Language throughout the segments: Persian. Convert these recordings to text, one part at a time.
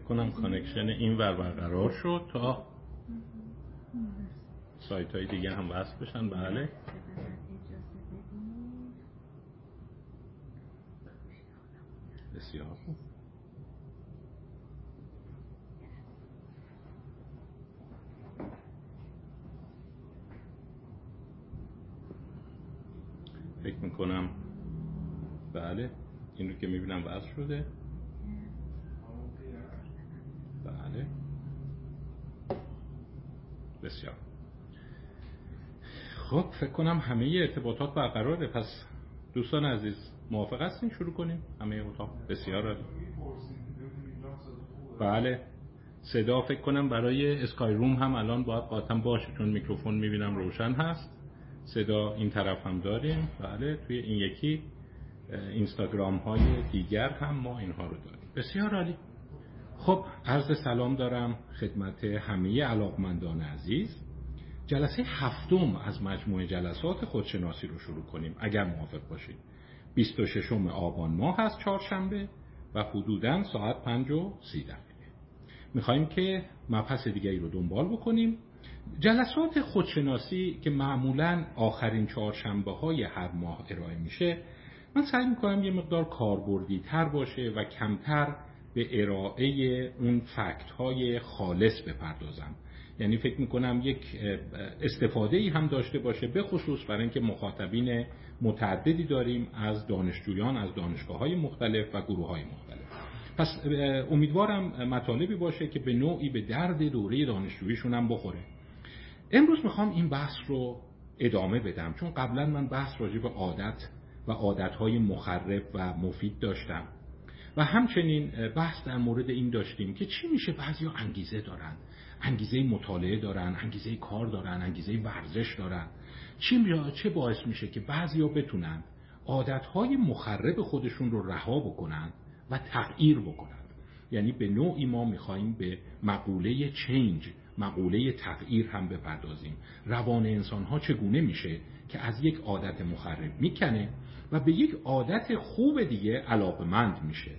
فکر کنم connection این ور برقرار شد تا سایت های دیگه هم وصل بشن. بله. بسیار فکر می‌کنم بله. این رو که می‌بینم وصل شده بله بسیار خب فکر کنم همه ارتباطات برقراره. پس دوستان عزیز موافق هستین شروع کنیم؟ همه اتاق بسیار بله. صدا فکر کنم برای اسکای روم هم الان باید قاطم باشه چون میکروفون می‌بینم روشن هست. صدا این طرف هم داریم. بله توی این یکی اینستاگرام های دیگر هم ما اینها رو داریم. بسیار عالی. خب عرض سلام دارم خدمت همه علاقمندان عزیز. جلسه هفتم از مجموعه جلسات خودشناسی رو شروع کنیم اگر موافق باشید. 26 آبان ماه هست چهارشنبه و حدودا ساعت 5 و 30 دقیقه. می‌خوایم که مبحث دیگری رو دنبال بکنیم. جلسات خودشناسی که معمولا آخرین چهارشنبه های هر ماه ارائه میشه من سعی می‌کنم یه مقدار کاربردی تر باشه و کمتر به ارائه اون فکت های خالص بپردازم. یعنی فکر می‌کنم یک استفاده ای هم داشته باشه به خصوص برای اینکه مخاطبین متعددی داریم از دانشجویان از دانشگاه های مختلف و گروه های مختلف. پس امیدوارم مطالبی باشه که به نوعی به درد دوره دانشجوییشون هم بخوره. امروز می‌خوام این بحث رو ادامه بدم چون قبلا من بحث راجع به عادت و عادتهای مخرب و مفید داشتم. و همچنین بحث در مورد این داشتیم که چی میشه بعضی انگیزه دارن. انگیزه مطالعه دارن انگیزه کار دارن انگیزه ورزش دارن. چی چه باعث میشه که بعضیا بتونن عادتهای مخرب خودشون رو رها بکنن و تغییر بکنن؟ یعنی به نوعی ما میخواییم به مقوله change مقوله تغییر هم بپردازیم. روان انسان ها چگونه میشه که از یک عادت مخرب می‌کنه و به یک عادت خوب دیگه علاقمند میشه؟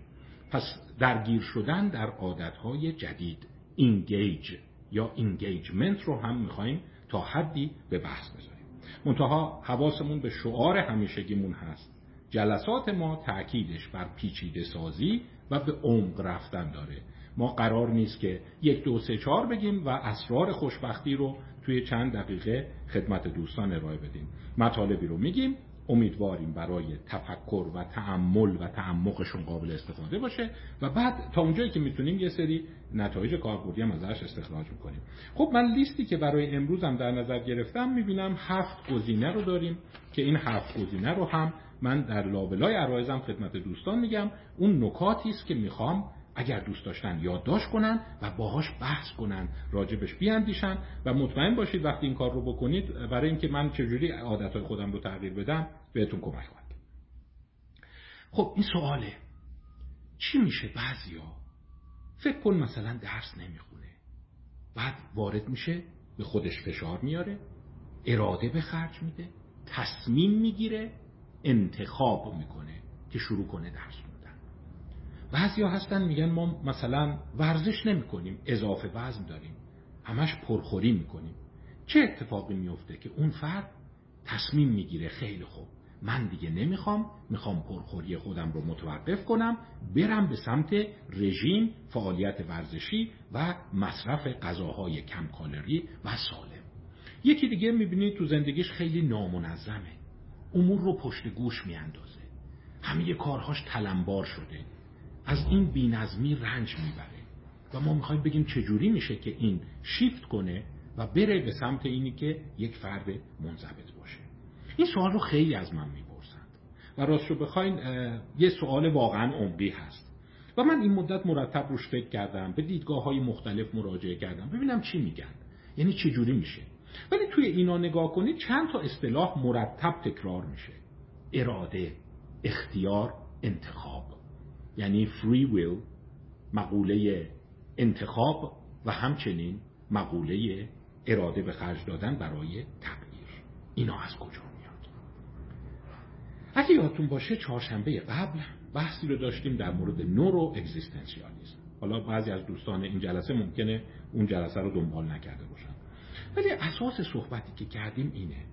پس درگیر شدن در عادتهای جدید engage یا engagement رو هم می‌خوایم تا حدی به بحث بذاریم. منتها حواسمون به شعار همیشگیمون هست. جلسات ما تأکیدش بر پیچیده سازی و به عمق رفتن داره. ما قرار نیست که یک دو سه چهار بگیم و اسرار خوشبختی رو توی چند دقیقه خدمت دوستان ارائه بدیم. مطالبی رو میگیم. امیدواریم برای تفکر و تعمل و تعمقشون قابل استفاده باشه و بعد تا اونجایی که می‌تونیم یه سری نتایج کاربردی هم ازش استخراج می‌کنیم. خب من لیستی که برای امروز هم در نظر گرفتم می‌بینم هفت گزینه رو داریم که این هفت گزینه رو هم من در لابلای عرایزم خدمت دوستان میگم. اون نکاتی است که می‌خوام اگر دوست داشتن یادداشت کنن و باهاش بحث کنن راجبش بیاندیشن و مطمئن باشید وقتی این کار رو بکنید برای اینکه من چجوری عادتهای خودم رو تغییر بدم بهتون کمک خواهد خب این سواله. چی میشه بعضیا؟ فکر کن مثلا درس نمی‌خونه. بعد وارد میشه به خودش فشار میاره اراده به خرج میده تصمیم می‌گیره انتخاب می‌کنه که شروع کنه درس. بعضیا هستن میگن ما مثلا ورزش نمی کنیم اضافه وزن داریم همش پرخوری می‌کنیم. چه اتفاقی میفته که اون فرد تصمیم می‌گیره خیلی خوب من دیگه نمی‌خوام می‌خوام پرخوری خودم رو متوقف کنم برم به سمت رژیم فعالیت ورزشی و مصرف غذاهای کم کالری و سالم. یکی دیگه می‌بینید تو زندگیش خیلی نامنظمه. امور رو پشت گوش میاندازه. همه کارهاش تلمبار شده. از این بینظمی رنج می‌بره. و ما می‌خوایم بگیم چجوری میشه که این شیفت کنه و بره به سمت اینی که یک فرد منضبط باشه. این سوال رو خیلی از من می‌پرسند. و راست رو بخواین یه سوال واقعا عمقی هست. و من این مدت مرتب روش فکر کردم به دیدگاه های مختلف مراجعه کردم ببینم چی میگن. یعنی چجوری میشه. ولی توی اینا نگاه کنید چند تا اصطلاح مرتب تکرار میشه. اراده اختیار انتخاب. یعنی free will مقوله انتخاب و همچنین مقوله اراده به خرج دادن برای تغییر. اینا از کجا میاد؟ اگه یادتون باشه چهارشنبه قبل بحثی رو داشتیم در مورد neuroexistentialism حالا بعضی از دوستان این جلسه ممکنه اون جلسه رو دنبال نکرده باشن. ولی اساس صحبتی که کردیم اینه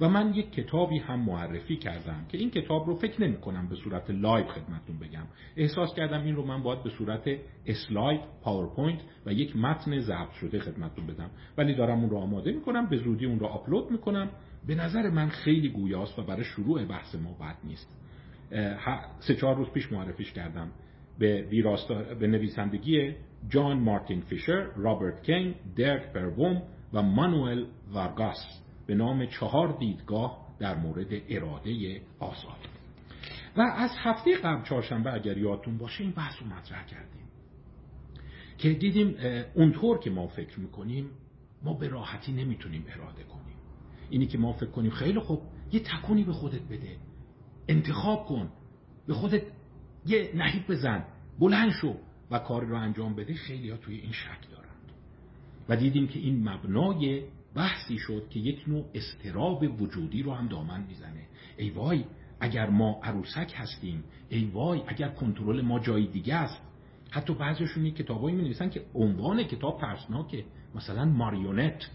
و من یک کتابی هم معرفی کردم که این کتاب رو فکر نمی کنم به صورت live خدمتتون بگم. احساس کردم این رو من باید به صورت اسلاید پاورپوینت و یک متن ضبط شده خدمتتون بدم. ولی دارم اون رو آماده می‌کنم به زودی اون رو آپلود می‌کنم. به نظر من خیلی گویاست و برای شروع بحث ما بد نیست. سه چهار روز پیش معرفیش کردم. به, به نویسندگی جان مارتین فیشر، رابرت کین، درک پربوم و مانوئل وارگاس به نام چهار دیدگاه در مورد اراده آزاد. و از هفته قبل چهارشنبه اگر یادتون باشه این بحث رو مطرح کردیم که دیدیم اونطور که ما فکر می‌کنیم ما به راحتی نمی‌تونیم اراده کنیم. اینی که ما فکر کنیم خیلی خوب یه تکونی به خودت بده. انتخاب کن. به خودت یه نهیب بزن. بلند شو و کار رو انجام بده. خیلی ها توی این شک دارند و دیدیم که این مبنای بحثی شد که یک نوع استراب وجودی رو هم دامن می‌زنه. ای وای اگر ما عروسک هستیم ای وای اگر کنترل ما جای دیگه است. حتی بعضیشون یک کتابایی می نویسن که عنوان کتاب ترسناکه. مثلا ماریونت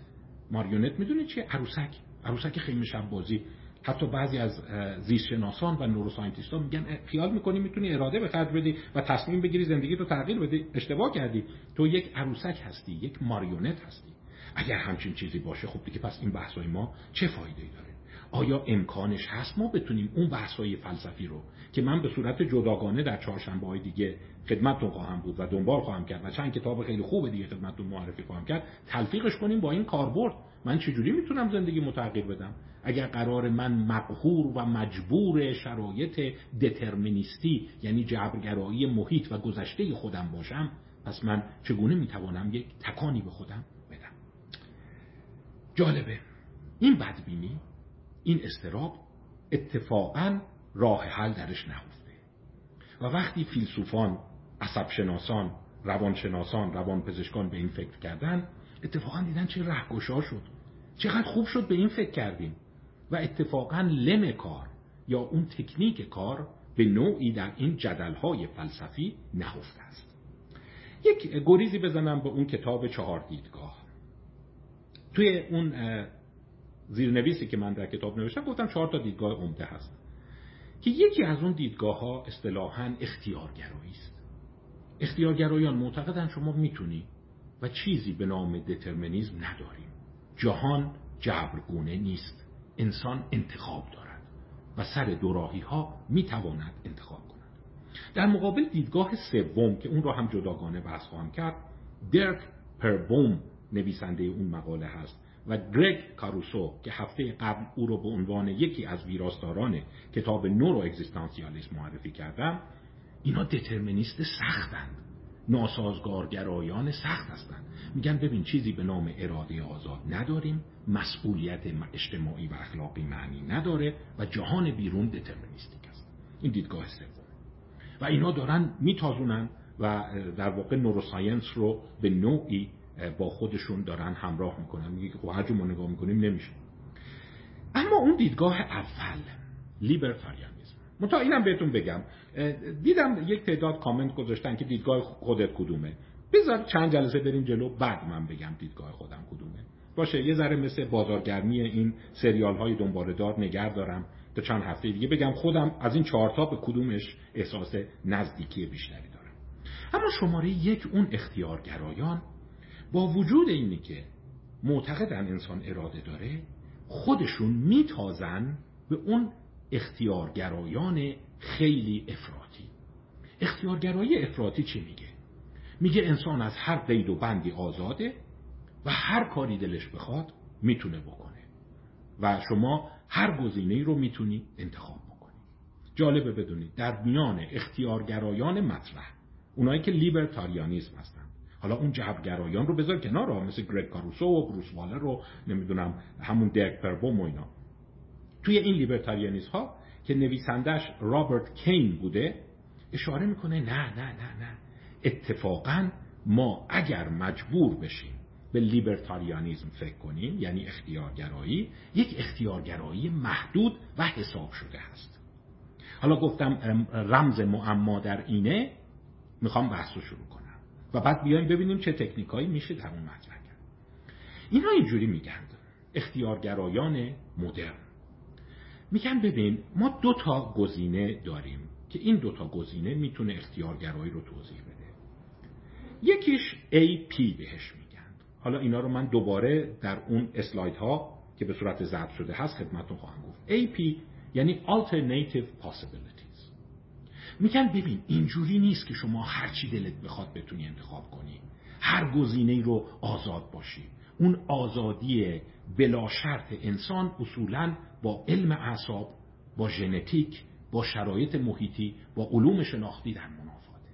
ماریونت می‌دونید چیه؟ عروسک. عروسک خیمه شب بازی. حتی بعضی از زیستشناسان و نوروساینتیست ها میگن خیال می‌کنی می‌تونی اراده به خرج بدی و تصمیم بگیری زندگی رو تغییر بدی. اشتباه کردی. تو یک عروسک هستی یک ماریونت هستی. اگر همچین چیزی باشه خب دیگه پس این بحثای ما چه فایده داره؟ آیا امکانش هست ما بتونیم اون بحثای فلسفی رو که من به صورت جداگانه در چهارشنبه های دیگه خدمتتون خواهم بود و دنبال خواهم کرد و چند کتاب خیلی خوب دیگه خدمتتون معرفی خواهم کرد تلفیقش کنیم با این کاربرد؟ من چجوری می‌تونم زندگی متغیر بدم؟ اگر قرار من مقهور و مجبور شرایط دترمینیستی یعنی جبرگرایی محیط و گذشته خودم باشم پس من چگونه می‌توانم یک تکانی به خودم؟ جالبه. این بدبینی این استراب اتفاقا راه حل درش نهفته. و وقتی فیلسوفان عصبشناسان روانشناسان روانپزشکان به این فکر کردن اتفاقا دیدن چه رهگشا شد. چقدر خوب شد به این فکر کردیم. و اتفاقا لم کار یا اون تکنیک کار به نوعی در این جدلهای فلسفی نهفته است. یک گریزی بزنم به اون کتاب چهار دیدگاه. توی اون زیرنویسی که من در کتاب نوشتم گفتم چهار تا دیدگاه عمده هست که یکی از اون دیدگاه ها اصطلاحا اختیارگرایی است. اختیارگرایان معتقدن شما می‌تونی و چیزی به نام دترمینیزم نداریم جهان جبرگونه نیست. انسان انتخاب دارد و سر دوراهی ها می‌تواند انتخاب کند. در مقابل دیدگاه سوم که اون را هم جداگانه بحث خواهم کرد درک پربوم نویسنده اون مقاله هست. و گرگ کاروسو که هفته قبل او رو به عنوان یکی از ویراستاران کتاب نورو اگزیستانسیالیسم معرفی کردم اینا دترمینیست سختند. ناسازگارگرایان سخت هستند. میگن ببین چیزی به نام اراده آزاد نداریم مسئولیت اجتماعی و اخلاقی معنی نداره و جهان بیرون دترمینیستیک است. این دیدگاه سوم. و اینا دارن میتازونن و در واقع نوروساینس رو به نوعی با خودشون دارن همراه می‌کنن. میگه خب هر ما نگاه می‌کنیم نمیشه. اما اون دیدگاه اول لیبرتاریانیسم منتها اینم بهتون بگم. دیدم یک تعداد کامنت گذاشتن که دیدگاه خودت کدومه. بذار چند جلسه بریم جلو بعد من بگم دیدگاه خودم کدومه. باشه یه ذره مثل بازارگرمی این سریال های دنباله دار نگر دارم. تا چند هفته دیگه بگم خودم از این چهارتا به کدومش احساس نزدیکی بیشتری دارم. اما شماره یک اون اختیارگرایان با وجود اینی که معتقدن انسان اراده داره خودشون میتازن به اون اختیارگرایان خیلی افراطی. اختیارگرایی افراطی چی میگه؟ میگه انسان از هر قید و بندی آزاده و هر کاری دلش بخواد می‌تونه بکنه. و شما هر گزینه رو می‌تونی انتخاب بکنی. جالبه بدونید در میان اختیارگرایان مطرح اونایی که لیبرتاریانیسم هستن حالا اون جبرگرایان رو بذار کنار مثل گرگ کاروسو و بروس والر رو نمی‌دونم همون درک پربوم و اینا. توی این لیبرتاریانیسم ها که نویسندش رابرت کین بوده اشاره می‌کنه نه نه نه نه. اتفاقا ما اگر مجبور بشیم به لیبرتاریانیزم فکر کنیم یعنی اختیارگرایی یک اختیارگرایی محدود و حساب شده هست. حالا گفتم رمز معما در اینه می‌خوام بحث رو شروع کنم. و بعد بیایم ببینیم چه تکنیکایی میشه در اون مطرح کرد اینا اینجوری میگن. اختیارگرایان مدرن. میگن ببین ما دو تا گزینه داریم که این دو تا گزینه می‌تونه اختیارگرایی رو توضیح بده. یکیش AP بهش میگن. حالا اینا رو من دوباره در اون اسلاید ها که به صورت ضبط شده هست خدمتتون خواهم گفت. AP یعنی Alternative Possibilities. میگن ببین اینجوری نیست که شما هر چی دلت بخواد بتونی انتخاب کنی. هر گزینه رو آزاد باشی. اون آزادی بلا شرط انسان اصولا با علم اعصاب با ژنتیک با شرایط محیطی با علوم شناختی در منافاته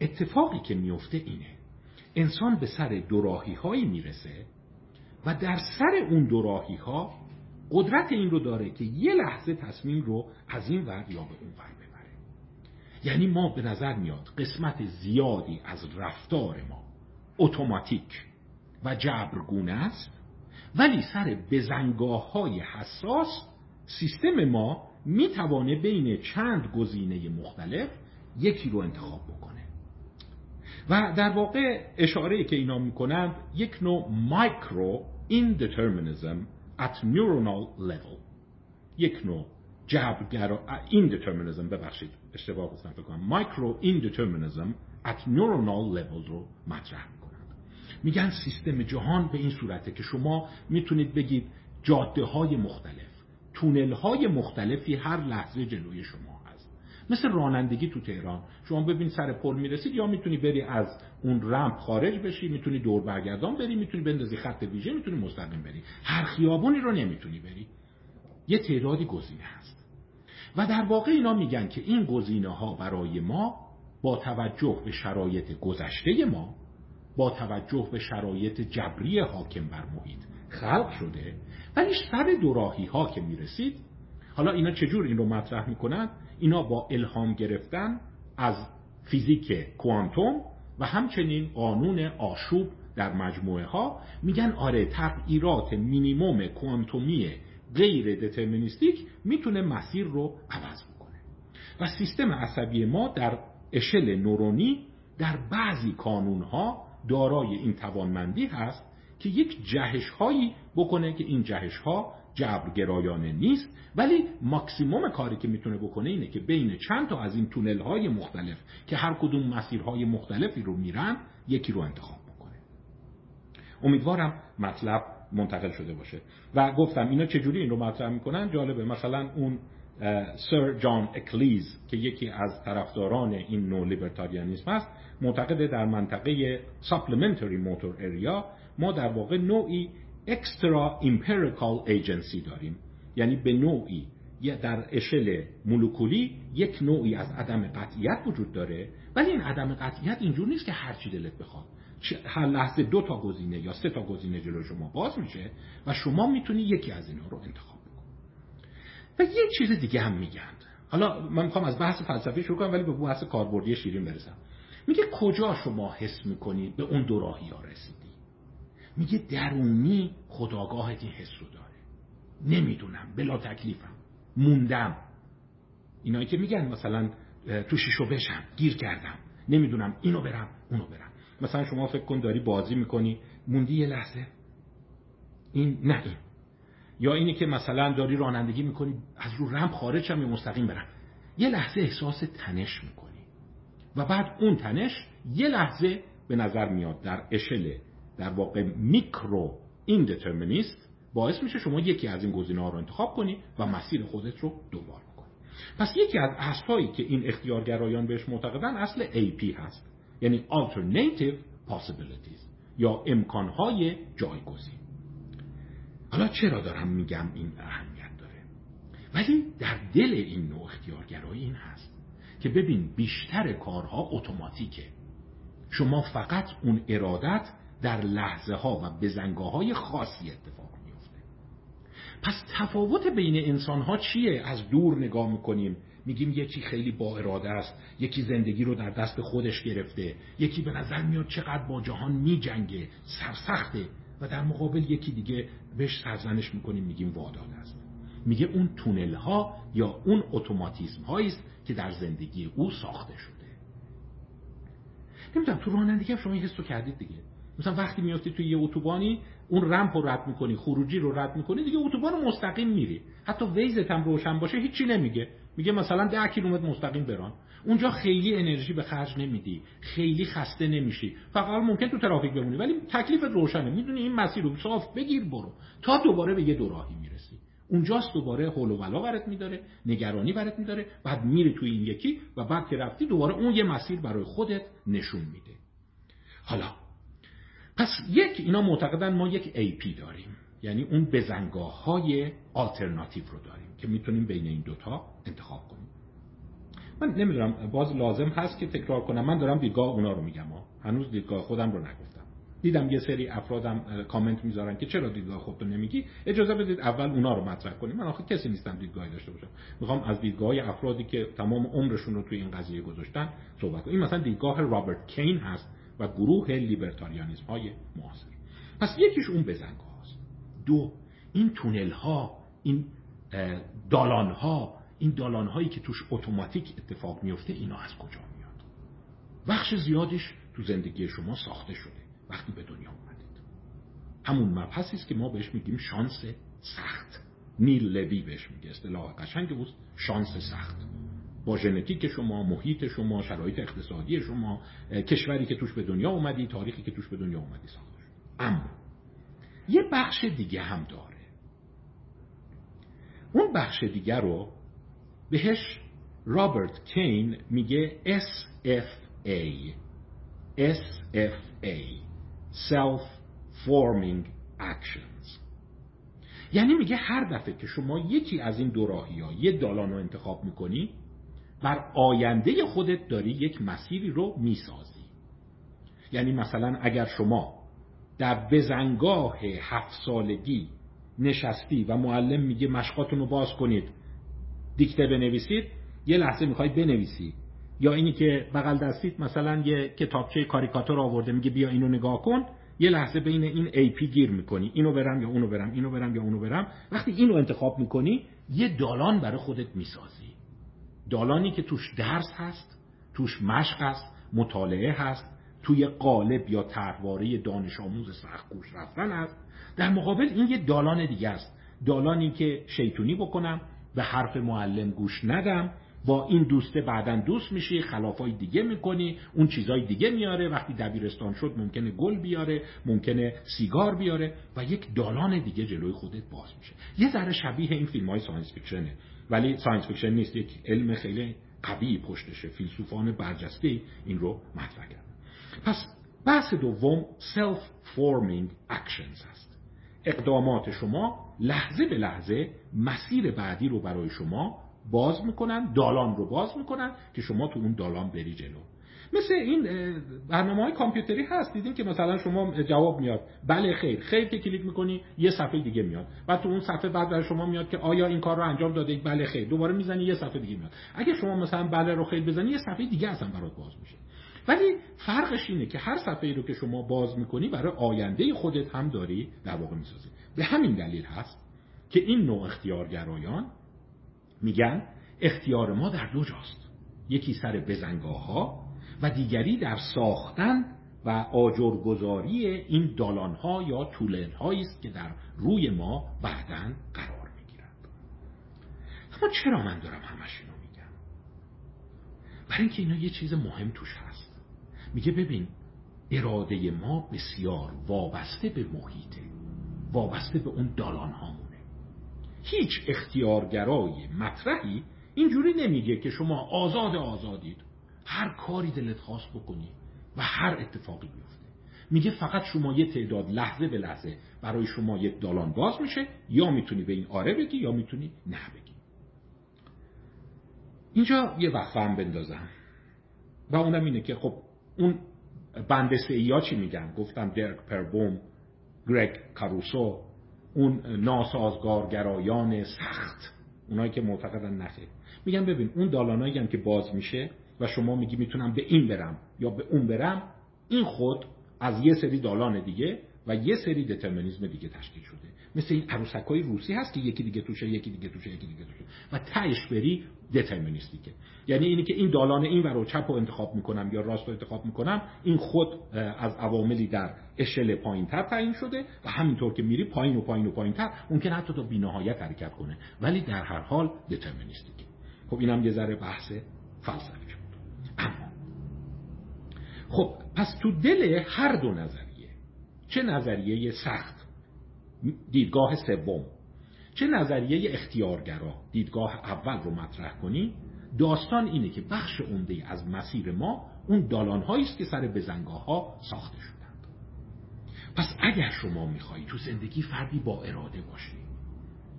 اتفاقی که میفته اینه انسان به سر دوراهی هایی می‌رسه و در سر اون دوراهی ها قدرت این رو داره که یه لحظه تصمیم رو از این ور یا به اون ور یعنی ما به نظر میاد قسمت زیادی از رفتار ما اتوماتیک و جبرگونه است ولی سر بزنگاه های حساس سیستم ما می‌توانه بین چند گزینه مختلف یکی رو انتخاب بکنه. و در واقع اشاره که اینا می‌کنند یک نوع مایکرو indeterminism at neuronal level یک نوع جبرگرا indeterminism ببخشید اشتباه گفتم فکر کنم. مایکرو indeterminism at neuronal level رو مطرح میگن سیستم جهان به این صورته که شما می‌تونید بگید جاده های مختلف تونل های مختلفی هر لحظه جلوی شما هست. مثل رانندگی تو تهران. شما ببین سر پل می‌رسید یا می‌تونی بری از اون رمپ خارج بشی می‌تونی دور برگردان بری می‌تونی بندازی خط ویژه می‌تونی مستقیم بری. هر خیابونی رو نمی‌تونی بری. یه تعدادی گزینه هست. و در واقع اینا میگن که این گزینه ها برای ما با توجه به شرایط گذشته ما با توجه به شرایط جبری حاکم بر محیط خلق شده ولی سر دوراهی ها که می‌رسید. حالا اینا چجور این رو مطرح می‌کنن؟ اینا با الهام گرفتن از فیزیک کوانتوم و همچنین قانون آشوب در مجموعه ها میگن آره تغییرات مینیموم کوانتومی غیر دترمینیستیک می‌تونه مسیر رو عوض بکنه. و سیستم عصبی ما در اشل نورونی در بعضی کانون ها دارای این توانمندی هست که یک جهش هایی بکنه که این جهش ها جبرگرایانه نیست ولی ماکسیموم کاری که می‌تونه بکنه اینه که بین چند تا از این تونل های مختلف که هر کدوم مسیرهای مختلفی رو میرن یکی رو انتخاب بکنه. امیدوارم مطلب منتقل شده باشه. و گفتم اینا چجوری این رو مطرح می‌کنن؟ جالبه. مثلا اون سر جان اکلیز که یکی از طرفداران این نو لیبرتاریانیسم است معتقد در منطقه supplementary motor area ما در واقع نوعی extra empirical agency داریم. یعنی به نوعی در اشل مولکولی یک نوعی از عدم قطعیت وجود داره. ولی این عدم قطعیت اینجور نیست که هر چی دلت بخواد. هر لحظه دو تا گزینه یا سه تا گزینه جلو شما باز میشه و شما می‌تونی یکی از اینا رو انتخاب بکنی. و یه چیز دیگه هم میگن. حالا من می‌خوام از بحث فلسفی شروع کنم ولی به بحث کاربردی شیرین برسم. میگه کجا شما حس می‌کنی؟ به اون دو راهی ها رسیدی. میگه درونی خداگاهت این حس رو داره. نمی‌دونم بلا تکلیفم. موندم. اینایی که میگن مثلا تو شیشو بشم گیر کردم. نمی‌دونم اینو برم اونو برم. مثلا شما فکر کن داری بازی می‌کنی موندی یه لحظه. این نه این یا اینی که مثلا داری رانندگی می‌کنی از رو رم خارج شم مستقیم برم. یه لحظه احساس تنش می‌کنی. و بعد اون تنش یه لحظه به نظر میاد در اشل در واقع میکرو ایندترمینیست باعث میشه شما یکی از این گزینه ها رو انتخاب کنی و مسیر خودت رو دنبال کنی پس یکی از اصلایی که این اختیارگرایان بهش معتقدن اصل AP هست. یعنی alternative possibilities یا امکانهای جایگزین. حالا چرا دارم میگم این اهمیت داره؟ ولی در دل این نوع اختیارگرایی این هست که ببین بیشتر کارها اتوماتیکه. شما فقط اون ارادت در لحظه ها و بزنگاه های خاصی اتفاق میفته پس تفاوت بین انسان ها چیه؟ از دور نگاه می‌کنیم. میگیم یکی خیلی با اراده است. یکی زندگی رو در دست خودش گرفته. یکی به نظر میاد چقدر با جهان میجنگه. سرسخته. و در مقابل یکی دیگه بهش سرزنش می‌کنیم میگیم واداد است. میگه اون تونل ها یا اون اتوماتیسم هایی است که در زندگی او ساخته شده. نمی‌دونم تو رانندگی هم شما این حسو کردید دیگه؟ مثلا وقتی میافتی توی یه اتوبانی اون رمپ رو رد می‌کنی خروجی رو رد می‌کنی دیگه اتوبان مستقیم میری. حتی ویزت هم روشن باشه هیچی نمیگه. میگه مثلا 10 کیلومتر مستقیم بران اونجا خیلی انرژی به خرج نمیدی. خیلی خسته نمیشی. فقط ممکن تو ترافیک بمونی ولی تکلیف روشنه. می‌دونی این مسیر رو صاف بگیر برو. تا دوباره به یه دوراهی می‌رسی. اونجاست دوباره حول و ولا برات میداره نگرانی برات میداره. بعد میری توی این یکی و بعد که رفتی دوباره اون یه مسیر برای خودت نشون میده. حالا پس یک اینا معتقدن ما یک پی داریم. یعنی اون بزنگاه های آلترناتیو رو داریم که می‌تونیم بین این دوتا انتخاب کنیم. من نمی‌دونم باز لازم هست که تکرار کنم. من دارم دیدگاه اونا رو میگم. ها. هنوز دیدگاه خودم رو نگفتم. دیدم یه سری افرادم کامنت می‌ذارن که چرا دیدگاه خودتو نمیگی؟ اجازه بدید اول اونا رو مطرح کنیم. من آخه کسی نیستم دیدگاهی داشته باشم. می‌خوام از دیدگاه افرادی که تمام عمرشون رو توی این قضیه گذاشتن صحبت کنیم این مثلا دیدگاه رابرت کین هست. و گروه لیبرتاریانیسم های معاصر. پس یکیش اون بزنگاه هست دو این تونل ها این دالان ها این دالان هایی که توش اتوماتیک اتفاق میفته اینا از کجا میاد؟ بخش زیادش تو زندگی شما ساخته شده وقتی به دنیا اومدید. همون مبحثی است که ما بهش میگیم شانس سخت. نیل لوی بهش میگه. اصطلاح قشنگ بود شانس سخت. با ژنتیک شما محیط شما شرایط اقتصادی شما کشوری که توش به دنیا اومدی تاریخی که توش به دنیا اومدی ساخته اما یه بخش دیگه هم داره. اون بخش دیگه رو بهش رابرت کین میگه SFA SFA Self Forming Actions. یعنی میگه هر دفعه که شما یکی از این دو راهی ها یه دالان رو انتخاب می‌کنی بر آینده خودت داری یک مسیری رو می‌سازی. یعنی مثلا اگر شما در بزنگاه هفت سالگی نشستی و معلم میگه مشقاتون رو باز کنید دیکته بنویسید یه لحظه می‌خوای بنویسی. یا اینی که بغل دستیت مثلا یه کتابچه کاریکاتور آورده میگه بیا اینو نگاه کن یه لحظه بین این ای پی گیر می‌کنی. اینو برم یا اونو برم اینو برم یا اونو برم. وقتی اینو انتخاب می‌کنی یه دالان برای خودت می‌سازی. دالانی که توش درس هست توش مشق هست مطالعه هست توی قالب یا طرحواره دانش آموز سختگوش رفتن هست. در مقابل این یه دالان دیگه است. دالانی که شیطونی بکنم به حرف معلم گوش ندم با این دوسته بعدا دوست میشی خلافای دیگه می‌کنی اون چیزای دیگه میاره. وقتی دبیرستان شد ممکنه گل بیاره ممکنه سیگار بیاره و یک دالان دیگه جلوی خودت باز میشه. یه ذره شبیه این فیلم های science fiction ه. ولی science fiction نیست یک علم خیلی قوی پشتشه. فیلسوفان برجسته این رو مطرح کرد پس بحث دوم self forming actions هست. اقدامات شما لحظه به لحظه مسیر بعدی رو برای شما باز می‌کنن دالان رو باز می‌کنن که شما تو اون دالان بری جلو. مثل این برنامه های کامپیوتری هست. دیدین که مثلا شما جواب میاد. بله خیر. خیر که کلیک می‌کنی یه صفحه دیگه میاد. بعد تو اون صفحه بعد در شما میاد که آیا این کار رو انجام داده بله خیر. دوباره می‌زنی یه صفحه دیگه میاد. اگه شما مثلا بله رو خیر بزنی یه صفحه دیگه اصلا برات باز میشه. ولی فرقش اینه که هر صفحه ای رو که شما باز می‌کنی برای آینده خودت هم داری در واقع می‌سازی. به همین دلیل هست که این نوع اختیارگرایان میگن اختیار ما در دو جاست. یکی سر بزنگاه ها و دیگری در ساختن و آجرگذاری این دالان ها یا طولن است که در روی ما بعدا قرار می‌گیرند. اما چرا من دارم همش اینو میگم؟ برای اینکه اینا یه چیز مهم توش هست. میگه ببین اراده ما بسیار وابسته به محیطه وابسته به اون دالان هامونه هیچ اختیارگرای مطرحی اینجوری نمیگه که شما آزاد آزادید. هر کاری دلت خواست بکنی و هر اتفاقی بیفته. میگه فقط شما یه تعداد لحظه به لحظه برای شما یک دالان باز میشه. یا می‌تونی به این آره بگی یا می‌تونی نه بگی. اینجا یه وقفه هم بندازم. و اونم اینه که خب اون بند ها چی میگن؟ گفتم درک پربوم گرگ کاروسو اون ناسازگارگرایان سخت اونایی که معتقدن نخیر میگن ببین اون دالانایی هم که باز میشه و شما میگی می‌تونم به این برم یا به اون برم این خود از یه سری دالان دیگه و یه سری دترمینیسم دیگه تشکیل شده. مثل این عروسک های روسی هست که یکی دیگه توشه یکی دیگه توشه یکی دیگه توشه. و تهش بری دترمینیستیکه یعنی اینی که این دالان این ور چپ رو انتخاب می‌کنم یا راست رو انتخاب می‌کنم این خود از عواملی در اشل پایین تر تعیین شده و همینطور که میری پایین و پایین و پایین تر ممکن حتی تا بینهایت حرکت کنه. ولی در هر حال دترمینیستیکه خب اینم یه ذره بحث فلسفی شد. اما خب پس تو دل هر دو نظریه چه نظریه سخت؟ دیدگاه سوم. چه نظریه اختیارگرا دیدگاه اول رو مطرح کنی؟ داستان اینه که بخش عمده از مسیر ما اون دالانهایی است که سر بزنگاه ها ساخته شدند. پس اگر شما میخوایی تو زندگی فردی با اراده باشی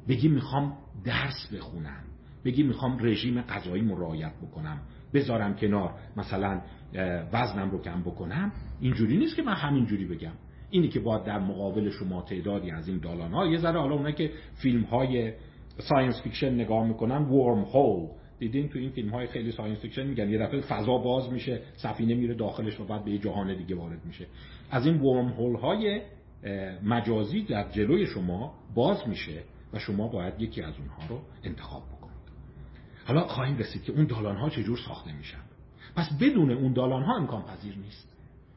بگی می‌خوام درس بخونم بگی می‌خوام رژیم غذایی رعایت بکنم بذارم کنار مثلا وزنم رو کم بکنم اینجوری نیست که من همینجوری بگم. اینی که باید در مقابل شما تعدادی از این دالان ها یه ذره حالا اونایی که فیلم های science fiction نگاه می‌کنن wormhole دیدین تو این فیلم های خیلی science fiction میگن یه دفعه فضا باز میشه سفینه میره داخلش و بعد به یه جهان دیگه وارد میشه. از این ورم هول مجازی در جلوی شما باز میشه و شما باید یکی از اونها رو انتخاب بکنید. حالا خواهیم رسید که اون دالان ها چجور ساخته میشن. پس بدون اون دالان ها امکان پذیر نیست.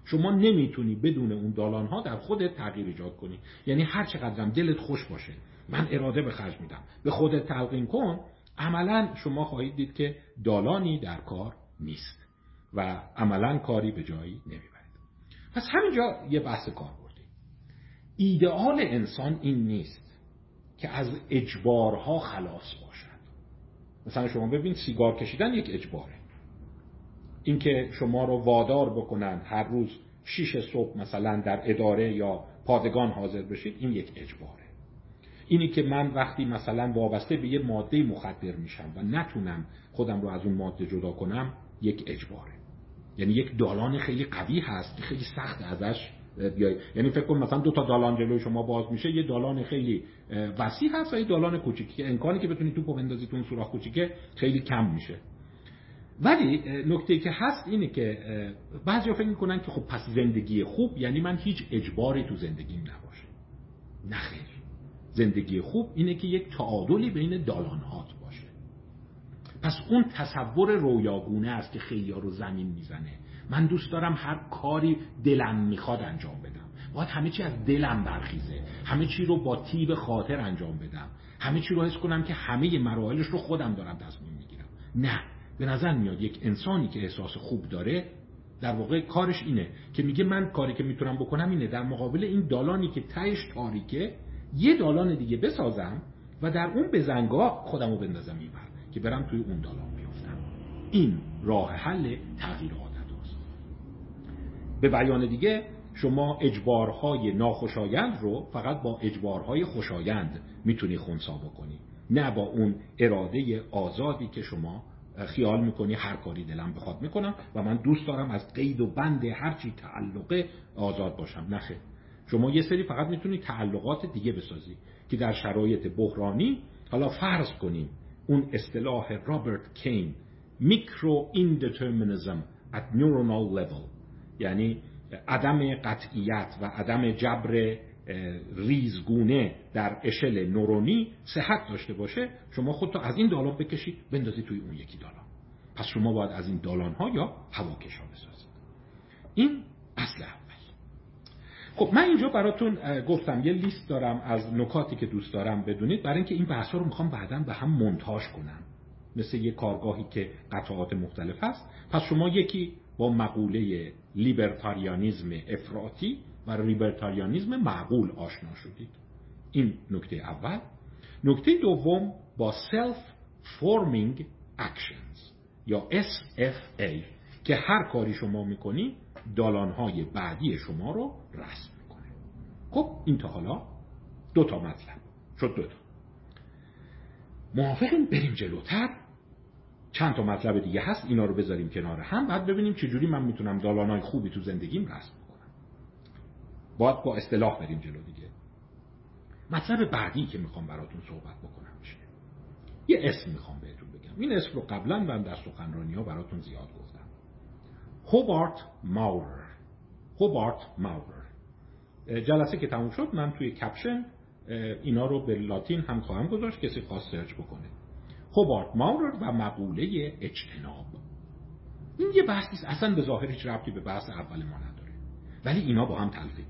شما نمی‌تونی بدون اون دالان ها در خودت تغییر ایجاد کنی. یعنی هر چقدرم دلت خوش باشه من اراده به خرج میدم. به خودت تلقین کن. عملا شما خواهید دید که دالانی در کار نیست و عملا کاری به جایی نمی‌برید. پس همینجا یه بحث کار بردیم. ایدئال انسان این نیست که از اجبارها خلاص باشد. مثلا شما ببین سیگار کشیدن یک اجباره. اینکه شما رو وادار بکنن هر روز شیش صبح مثلا در اداره یا پادگان حاضر بشید این یک اجباره. اینی که من وقتی مثلا وابسته به یه ماده مخدر میشم و نتونم خودم رو از اون ماده جدا کنم یک اجباره. یعنی یک دالان خیلی قوی هست که خیلی سخت ازش بیای. یعنی فکر کن مثلا دو تا دالان جلوی شما باز میشه یه دالان خیلی وسیع هست و یه دالان کوچیکی. امکانی که بتونی توپو بندازی تو اون سوراخ کوچیکه خیلی کم میشه. ولی نکته که هست اینه که بعضی فکر می‌کنن که خب پس زندگی خوب یعنی من هیچ اجباری تو زندگیم نباشه. نخیر زندگی خوب اینه که یک تعادلی بین دالانهات باشه. پس اون تصور رویاگونه است که خیلی رو زمین می‌زنه. من دوست دارم هر کاری دلم می‌خواد انجام بدم. باید همه چی از دلم برخیزه. همه چی رو با تیب خاطر انجام بدم. همه چی رو حس کنم که همه مراحلش رو خودم دارم تصمیم می‌گیرم. نه. به نظر میاد یک انسانی که احساس خوب داره در واقع کارش اینه که میگه من کاری که می‌تونم بکنم اینه. در مقابل این دالانی که تهش تاریکه یه دالان دیگه بسازم و در اون بزنگاه خودم رو بندازم این که برم توی اون دالان بیفتم این راه حل تغییر عادت هست به بیان دیگه شما اجبارهای ناخوشایند رو فقط با اجبارهای خوشایند می‌تونی خونسا بکنی. نه با اون اراده آزادی که شما خیال می‌کنی هر کاری دلم بخواد می‌کنم و من دوست دارم از قید و بند هرچی تعلقه آزاد باشم. نخه شما یه سری فقط می‌تونی تعلقات دیگه بسازی که در شرایط بحرانی حالا فرض کنیم اون اصطلاح رابرت کین میکرو ایندترمینیزم at neuronal level یعنی عدم قطعیت و عدم جبر ریزگونه در اشل نورونی صحت داشته باشه شما خودتو از این دالان بکشید بندازید توی اون یکی دالان. پس شما باید از این دالان ها یا هواکش ها بسازید. این اصل اول. خب من اینجا براتون گفتم یه لیست دارم از نکاتی که دوست دارم بدونید برای اینکه این بحث رو می‌خوام بعدا به هم منتاج کنم. مثل یه کارگاهی که قطعات مختلف هست. پس شما یکی با مقوله لیبرتاریانیزم افراطی و لیبرتاریانیزم معقول آشنا شدید. این نکته اول. نکته دوم با Self Forming Actions یا SFA که هر کاری شما می‌کنی دالانهای بعدی شما رو رسم می‌کنه. خب این تا حالا دو تا مطلب. شد دو تا. موافقیم بریم جلوتر. چند تا مطلب دیگه هست اینا رو بذاریم کنار هم بعد ببینیم چجوری من می‌تونم دالانهای خوبی تو زندگیم رسم باید با اصطلاح بریم جلو دیگه. مطلب بعدی که می‌خوام براتون صحبت بکنم میشه یه اسم می‌خوام بهتون بگم. این اسم رو قبلا من در سخنرانی ها براتون زیاد گفتم. هوبارت ماورر هوبارت ماورر جلسه که تموم شد من توی کپشن اینا رو به لاتین هم خواهم گذاشت کسی خواست سرچ بکنه. هوبارت ماورر و مقوله اجتناب. این یه بحث نیست اصلا به ظاهر هیچ ربطی به بحث اول ما نداره. ولی اینا با هم تلفیق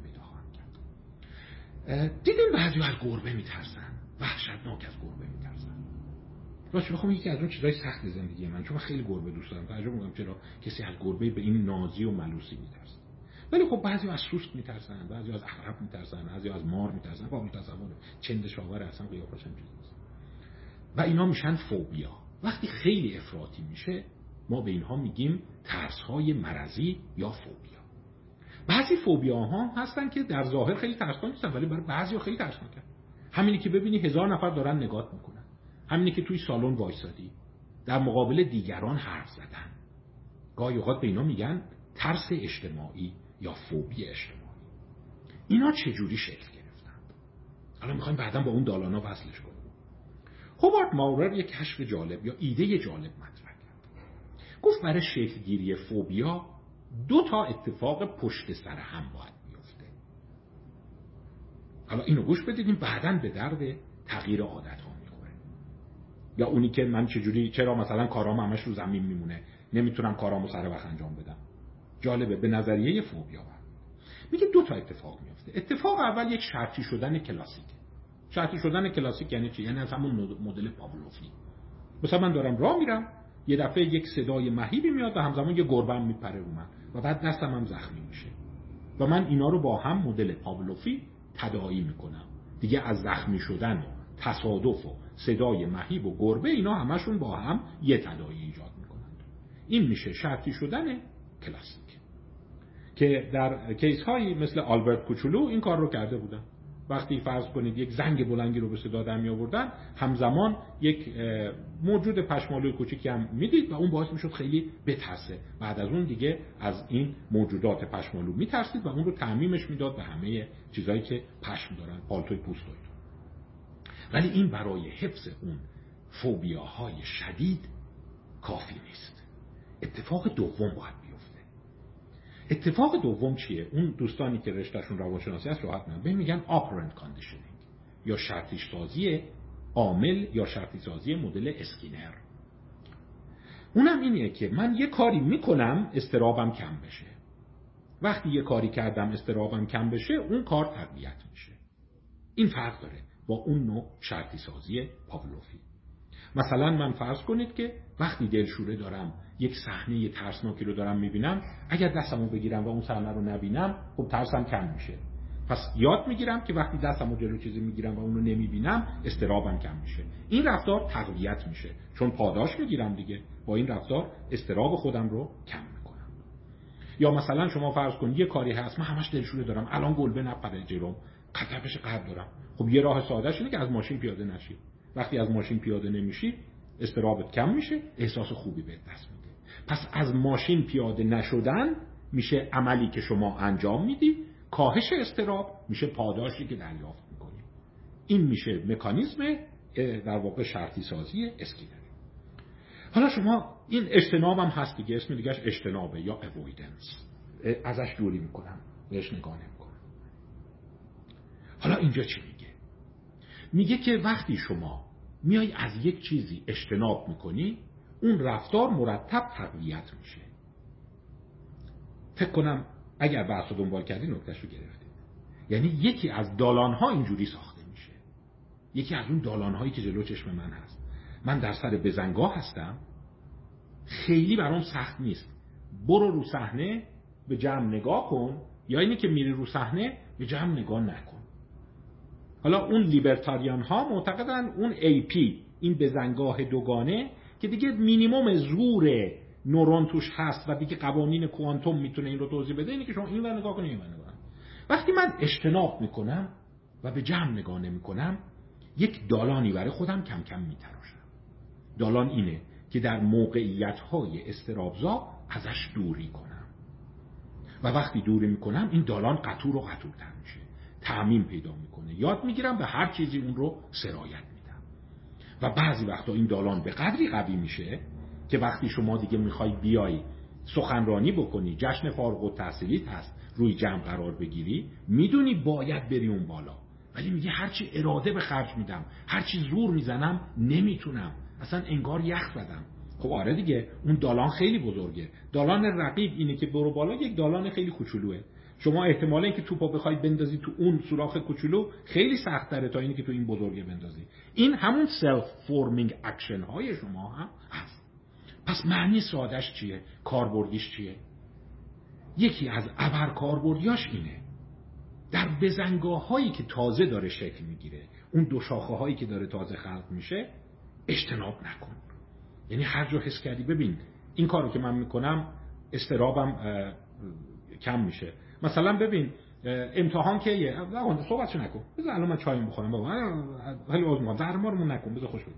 دیدیم بعضی از گربه میترسن. وحشتناک از گربه میترسن. راست بخوام یکی از اون چیزای سخت زندگی من چون خیلی گربه دوست دارم تعجب می‌کنم چرا کسی از گربه به این نازی و ملوسی میترسه. ولی خب بعضی از سوسک میترسن بعضی از عقرب میترسن بعضی از مار میترسن. قابل تصور چند شاور اصلا قیافش هم و اینا میشن فوبیا. وقتی خیلی افراطی میشه ما به اینها میگیم ترس های مرضی یا فوبیا. بعضی فوبیا ها هستن که در ظاهر خیلی ترسناک نیستن ولی برای بعضی خیلی ترسناکن همینی که ببینی هزار نفر دارن نگات می‌کنن. همینی که توی سالن وایسادی. در مقابل دیگران حرف زدن. گاهی اوقات به اینا میگن ترس اجتماعی یا فوبی اجتماعی. اینا چجوری شکل گرفتن؟ حالا می‌خوایم بعدا با اون دالانا وصلش کنیم. هوارد ماورر یک کشف جالب یا ایده جالب مطرح کرد. گفت برای شکلگیری فوبیا دو تا اتفاق پشت سر هم باید بیفته حالا اینو گوش بدیدیم بعدا به درد تغییر عادت ها می‌خوره. یا اونی که من چجوری چرا مثلا کارام همش رو زمین میمونه؟ نمی‌تونم کارامو سر وقت انجام بدم. جالبه به نظریه فوبیا میگه دو تا اتفاق میفته اتفاق اول یک شرطی شدن کلاسیک. شرطی شدن کلاسیک یعنی چی؟ یعنی از همون مدل پاولوفی. مثلا من دارم راه میرم یه دفعه یک صدای مهیبی میاد و همزمان یه گربه میپره رو من. و بعد دستم هم زخمی میشه. و من اینا رو با هم مدل پاولوفی تداعی می‌کنم. دیگه از زخمی شدن و تصادف و صدای مهیب و گربه اینا همشون با هم یه تداعی ایجاد می‌کنند این میشه شرطی شدن کلاسیک. که در کیس هایی مثل آلبرت کوچولو این کار رو کرده بودن وقتی فرض کنید یک زنگ بلنگی رو به صدا در می آوردن همزمان یک موجود پشمالوی کوچیکی هم می‌دید و اون باعث می‌شد خیلی بترسه. بعد از اون دیگه از این موجودات پشمالو میترسید و اون رو تعمیمش می‌داد به همه چیزهایی که پشم دارن پالتوی پوست ولی این برای حفظ اون فوبیاهای شدید کافی نیست. اتفاق دوم باید اتفاق دوم چیه؟ اون دوستانی که رشتهشون روانشناسی هست راحت من میگن operant conditioning یا شرطی سازی عامل یا شرطی سازی مدل اسکینر. اونم اینه که من یه کاری می‌کنم استرابم کم بشه. وقتی یه کاری کردم استرابم کم بشه اون کار تقویت میشه. این فرق داره با اون نوع شرطی سازی پاولوفی. مثلا من فرض کنید که وقتی دلشوره دارم یک صحنه ترسناکی رو دارم می‌بینم اگر دستمو بگیرم و اون صحنه رو نبینم خب ترسم کم میشه. پس یاد می‌گیرم که وقتی دستمو جلو چیزی می‌گیرم و اون رو نمی‌بینم استرابم کم میشه. این رفتار تقویت میشه. چون پاداش می‌گیرم دیگه. با این رفتار استراب خودم رو کم می‌کنم. یا مثلا شما فرض کن یه کاری هست من همش دلشوره دارم. الان گلبه نپره جلوم. قطع قد دارم. خب یه راه سادهش اینه که از ماشین پیاده نشی. وقتی از ماشین پیاده نمیشی استرابت کم میشه احساس خوبی به دست میده. پس از ماشین پیاده نشدن میشه عملی که شما انجام میدی کاهش استراب میشه پاداشی که دریافت می‌کنی. این میشه مکانیزم در واقع شرطی سازی اسکینر حالا شما این اجتناب هم هست دیگه اسم دیگهش اجتنابه یا اویدنس ازش دوری می‌کنم بهش نگاه نمی‌کنم. حالا اینجا چی میگه؟ میگه که وقتی شما میای از یک چیزی اجتناب می‌کنی اون رفتار مرتب تقویت میشه. فکر کنم اگر بحث دنبال کردی نکتش رو گرفتید یعنی یکی از دالان ها اینجوری ساخته میشه. یکی از اون دالان هایی که جلو چشم من هست. من در سر بزنگاه هستم. خیلی برام سخت نیست. برو رو صحنه به جمع نگاه کن. یا اینی که میری رو صحنه به جمع نگاه نکن. حالا اون لیبرتاریان ها معتقدن اون پی این بزنگاه دوگانه که دیگه مینیموم زور نورون توش هست و دیگه قوانین کوانتوم می‌تونه این رو توضیح بده اینه که شما این نگاه کنید این نگاه وقتی من اجتناب می‌کنم و به جمع نگاه نمی‌کنم یک دالانی برای خودم کم کم میتراشم. دالان اینه که در موقعیت های استرابزا ازش دوری کنم. و وقتی دوری می‌کنم این دالان قطور و قطورتر میشه. تعمیم پیدا می‌کنه. یاد می‌گیرم به هر چیزی اون رو سرایت میدم. و بعضی وقتا این دالان به قدری قوی میشه که وقتی شما دیگه می‌خوای بیای سخنرانی بکنی جشن فارغ و تحصیلیت هست روی جمع قرار بگیری می‌دونی باید بری اون بالا. ولی میگه هرچی اراده به خرج میدم هرچی زور می‌زنم نمی‌تونم. اصلا انگار یخ زدم. خب آره دیگه اون دالان خیلی بزرگه. دالان رقیب اینه که برو بالا یک دالان خیلی کوچولوه. شما احتمال اینکه توپو بخواید بندازی تو اون سوراخ کوچولو خیلی سخت تره تا اینی که تو این بزرگه بندازی. این همون self forming action های شما هم هست. پس معنی سادش چیه؟ کاربردیش چیه؟ یکی از ابر کاربردیاش اینه. در بزنگاه هایی که تازه داره شکل می‌گیره اون دو شاخه هایی که داره تازه خلق میشه اجتناب نکن. یعنی هر جا حس کردی ببین این کارو که من می‌کنم استرابم کم میشه. مثلا ببین امتحان که یه صحبتشو نکن. بذار الان من چای بخورم بابا. خیلی عذر در مارمون نکن بذار خوش بده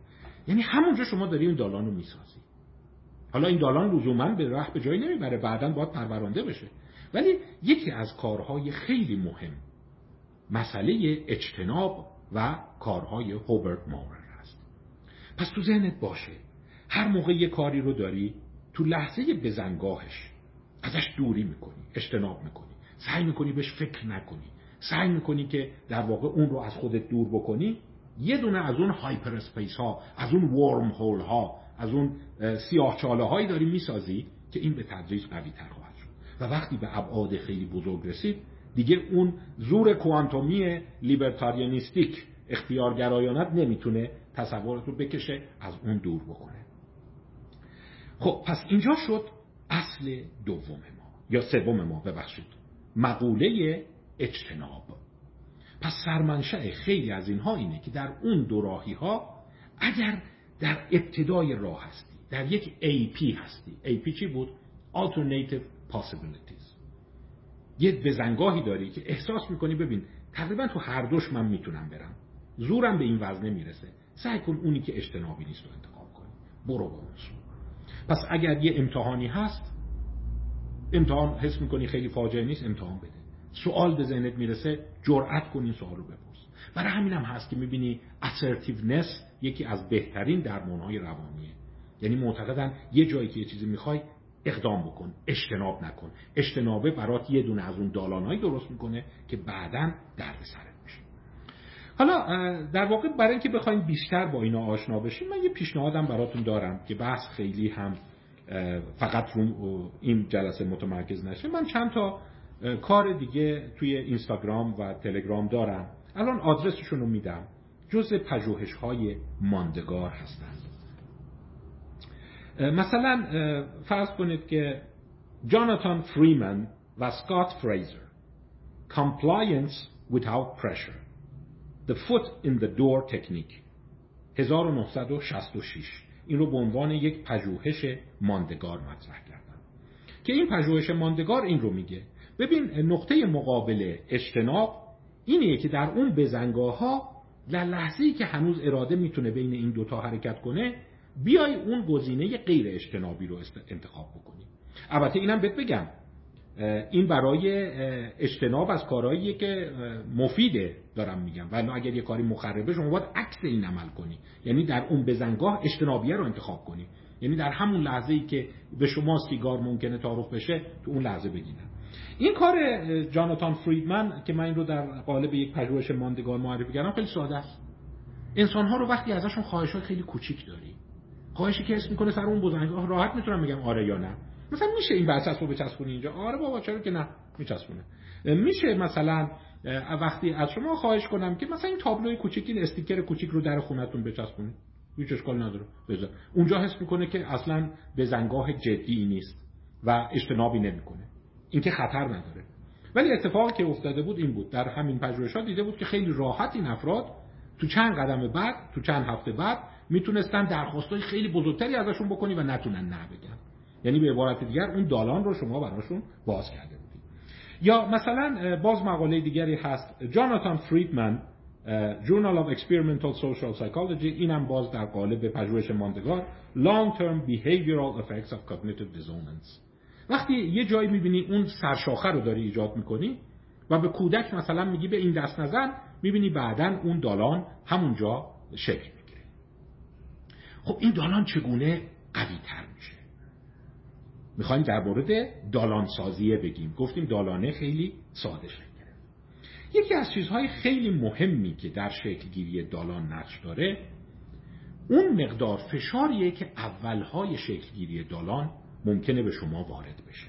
یعنی همونجا شما داری این دالان رو می‌سازی. حالا این دالان لزوما به راه به جایی نمی‌بره. بعدا باید پرورانده بشه. ولی یکی از کارهای خیلی مهم مسئله اجتناب و کارهای هوبرت ماورر هست پس تو ذهنت باشه. هر موقع یه کاری رو داری تو لحظه بزنگاهش ازش دوری می‌کنی اجتناب می‌کنی. سعی می‌کنی بهش فکر نکنی. سعی می‌کنی که در واقع اون رو از خودت دور بکنی. یه دونه از اون hyperspace ها از اون wormhole ها از اون سیاه چاله هایی داری می‌سازی که این به تدریج قوی تر خواهد شد. و وقتی به ابعاد خیلی بزرگ رسید دیگه اون زور کوانتومی libertarianistic اختیارگرایانت نمی‌تونه تصورت رو بکشه از اون دور بکنه. خب پس اینجا شد اصل دوم ما یا سوم ما ببخشید. مقوله اجتناب. پس سرمنشأ خیلی از اینها اینه که در اون دو راهی ها اگر در ابتدای راه هستی در یک AP هستی. AP چی بود؟ Alternative Possibilities. یه بزنگاهی داری که احساس می‌کنی ببین تقریبا تو هر دوش من می‌تونم برم. زورم به این وزنه می‌رسه سعی کن اونی که اجتنابی نیست رو انتخاب کنی. برو برو پس اگر یه امتحانی هست امتحان حس می‌کنی خیلی فاجعه نیست امتحان بده. سوال به ذهنت می‌رسه جرأت کن این سوال رو بپرس. برای همین هم هست که می‌بینی assertiveness یکی از بهترین درمانهای روانیه. یعنی معتقدن یه جایی که یه چیزی می‌خوای اقدام بکن اجتناب نکن. اجتنابه برات یه دونه از اون دالانهایی درست می‌کنه که بعدا درد سرت میشه. حالا در واقع برای اینکه بخوایم بیشتر با اینا آشنا بشیم من یه پیشنهادم براتون دارم که بحث خیلی هم فقط رو این جلسه متمرکز نشه. من چند تا کار دیگه توی اینستاگرام و تلگرام دارم. الان آدرسشون رو میدم. جز پژوهش های ماندگار هستند مثلا فرض کنید که جاناتان فریمن و اسکات فریزر Compliance without pressure. The foot in the door technique. 1966 این رو به عنوان یک پژوهش ماندگار مطرح کردم که این پژوهش ماندگار این رو میگه. ببین نقطه مقابل اجتناب اینه که در اون بزنگاه ها در لحظه ای که هنوز اراده می‌تونه بین این دوتا حرکت کنه بیای اون گزینه غیر اجتنابی رو انتخاب بکنی. البته اینم بهت بگم. این برای اجتناب از کارهایی که مفیده دارم میگم. ولی اگر یه کاری مخربه شما باید عکس این عمل کنی. یعنی در اون بزنگاه اجتنابیه رو انتخاب کنی. یعنی در همون لحظه ای که به شما سیگار ممکنه تعارف بشه تو اون لحظه بگیرن. این کار جاناتان فریدمن که من این رو در قالب یک پژوهش ماندگار معرفی کردم خیلی ساده است. انسان ها رو وقتی ازشون خواهش های خیلی کوچیک داری خواهشی که اسم می‌کنه سر اون بزنگاه راحت می‌تونم بگم آره یا نه. مثلا میشه این برچسب رو بچسبونی اینجا؟ آره بابا چرا که نه؟ میچسبونه. میشه مثلا وقتی از شما خواهش کنم که مثلا این تابلوی کوچیک این استیکر کوچیک رو در خونتون بچسبونید هیچ اشکال نداره. بذار. اونجا حس می‌کنه که اصلا به زنگاه جدی نیست و اجتنابی نمی‌کنه. این که خطر نداره. ولی اتفاقی که افتاده بود این بود. در همین پژوهشات دیده بود که خیلی راحت این افراد تو چند قدم بعد تو چند هفته بعد می‌تونستن درخواستای خیلی بزرگتری ازشون بکنی و نتونن نه بگن. یعنی به عبارت دیگر اون دالان رو شما براشون باز کرده بودید. یا مثلا باز مقاله دیگری هست جاناتان فریدمن Journal of Experimental Social Psychology اینم باز در قالب پژوهش ماندگار Long Term Behavioral Effects of Cognitive Dissonance. وقتی یه جایی می‌بینی اون سرشاخه رو داری ایجاد می‌کنی و به کودک مثلا میگی به این دست نزن می‌بینی بعدا اون دالان همونجا شکل می‌گیره. خب این دالان چگونه قوی تر میشه؟ می‌خوایم در مورد دالان سازیه بگیم. گفتیم دالانه خیلی ساده شکل یکی از چیزهای خیلی مهمی که در شکلگیری دالان نقش داره اون مقدار فشاریه که اولهای شکلگیری دالان ممکنه به شما وارد بشه.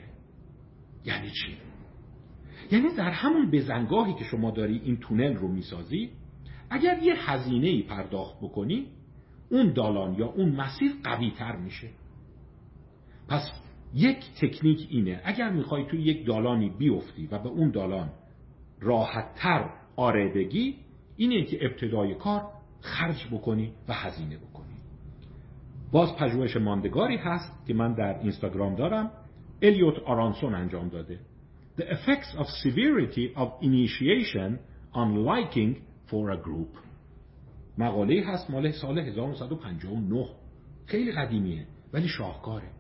یعنی چی؟ یعنی در همون بزنگاهی که شما داری این تونل رو می‌سازی اگر یه هزینه ای پرداخت بکنی اون دالان یا اون مسیر قوی تر میشه. پس یک تکنیک اینه اگر می‌خوای توی یک دالانی بیفتی و به اون دالان راحتتر بگی اینه که ابتدای کار خرج بکنی و هزینه بکنی. باز پژوهش ماندگاری هست که من در اینستاگرام دارم الیوت آرانسون انجام داده. The effects of severity of initiation on liking for a group. مقاله هست مال سال 1959 خیلی قدیمیه ولی شاهکاره.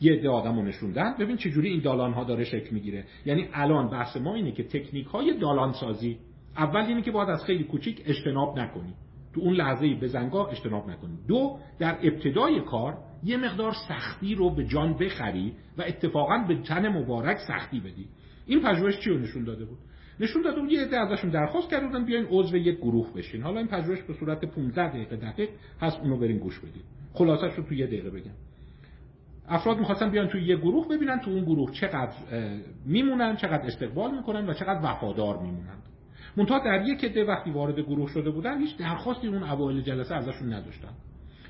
یه عده آدم رو نشوندن ببین چجوری این دالان ها داره شکل می‌گیره. یعنی الان بحث ما اینه که تکنیک های دالان سازی اول اینه که باید از خیلی کوچیک اجتناب نکنی. تو اون لحظه بزنگاه اجتناب نکنی. دو در ابتدای کار یه مقدار سختی رو به جان بخری و اتفاقا به تن مبارک سختی بدی. این پژوهش چی رو نشون داده بود؟ نشون داده بود یه عده ازشون درخواست کرده بودن بیاین عضو یک گروه بشین. حالا این پژوهش به صورت 15 دقیقه دقیق هست اونو برین گوش بدید خلاصش رو تو یه دقیقه بگم. افراد می‌خواستن بیان توی یه گروه ببینن تو اون گروه چقدر میمونن چقدر استقبال می‌کنن و چقدر وفادار میمونن. منتها در یک عده وقتی وارد گروه شده بودن هیچ درخواستی اون اوایل جلسه ازشون نداشتن.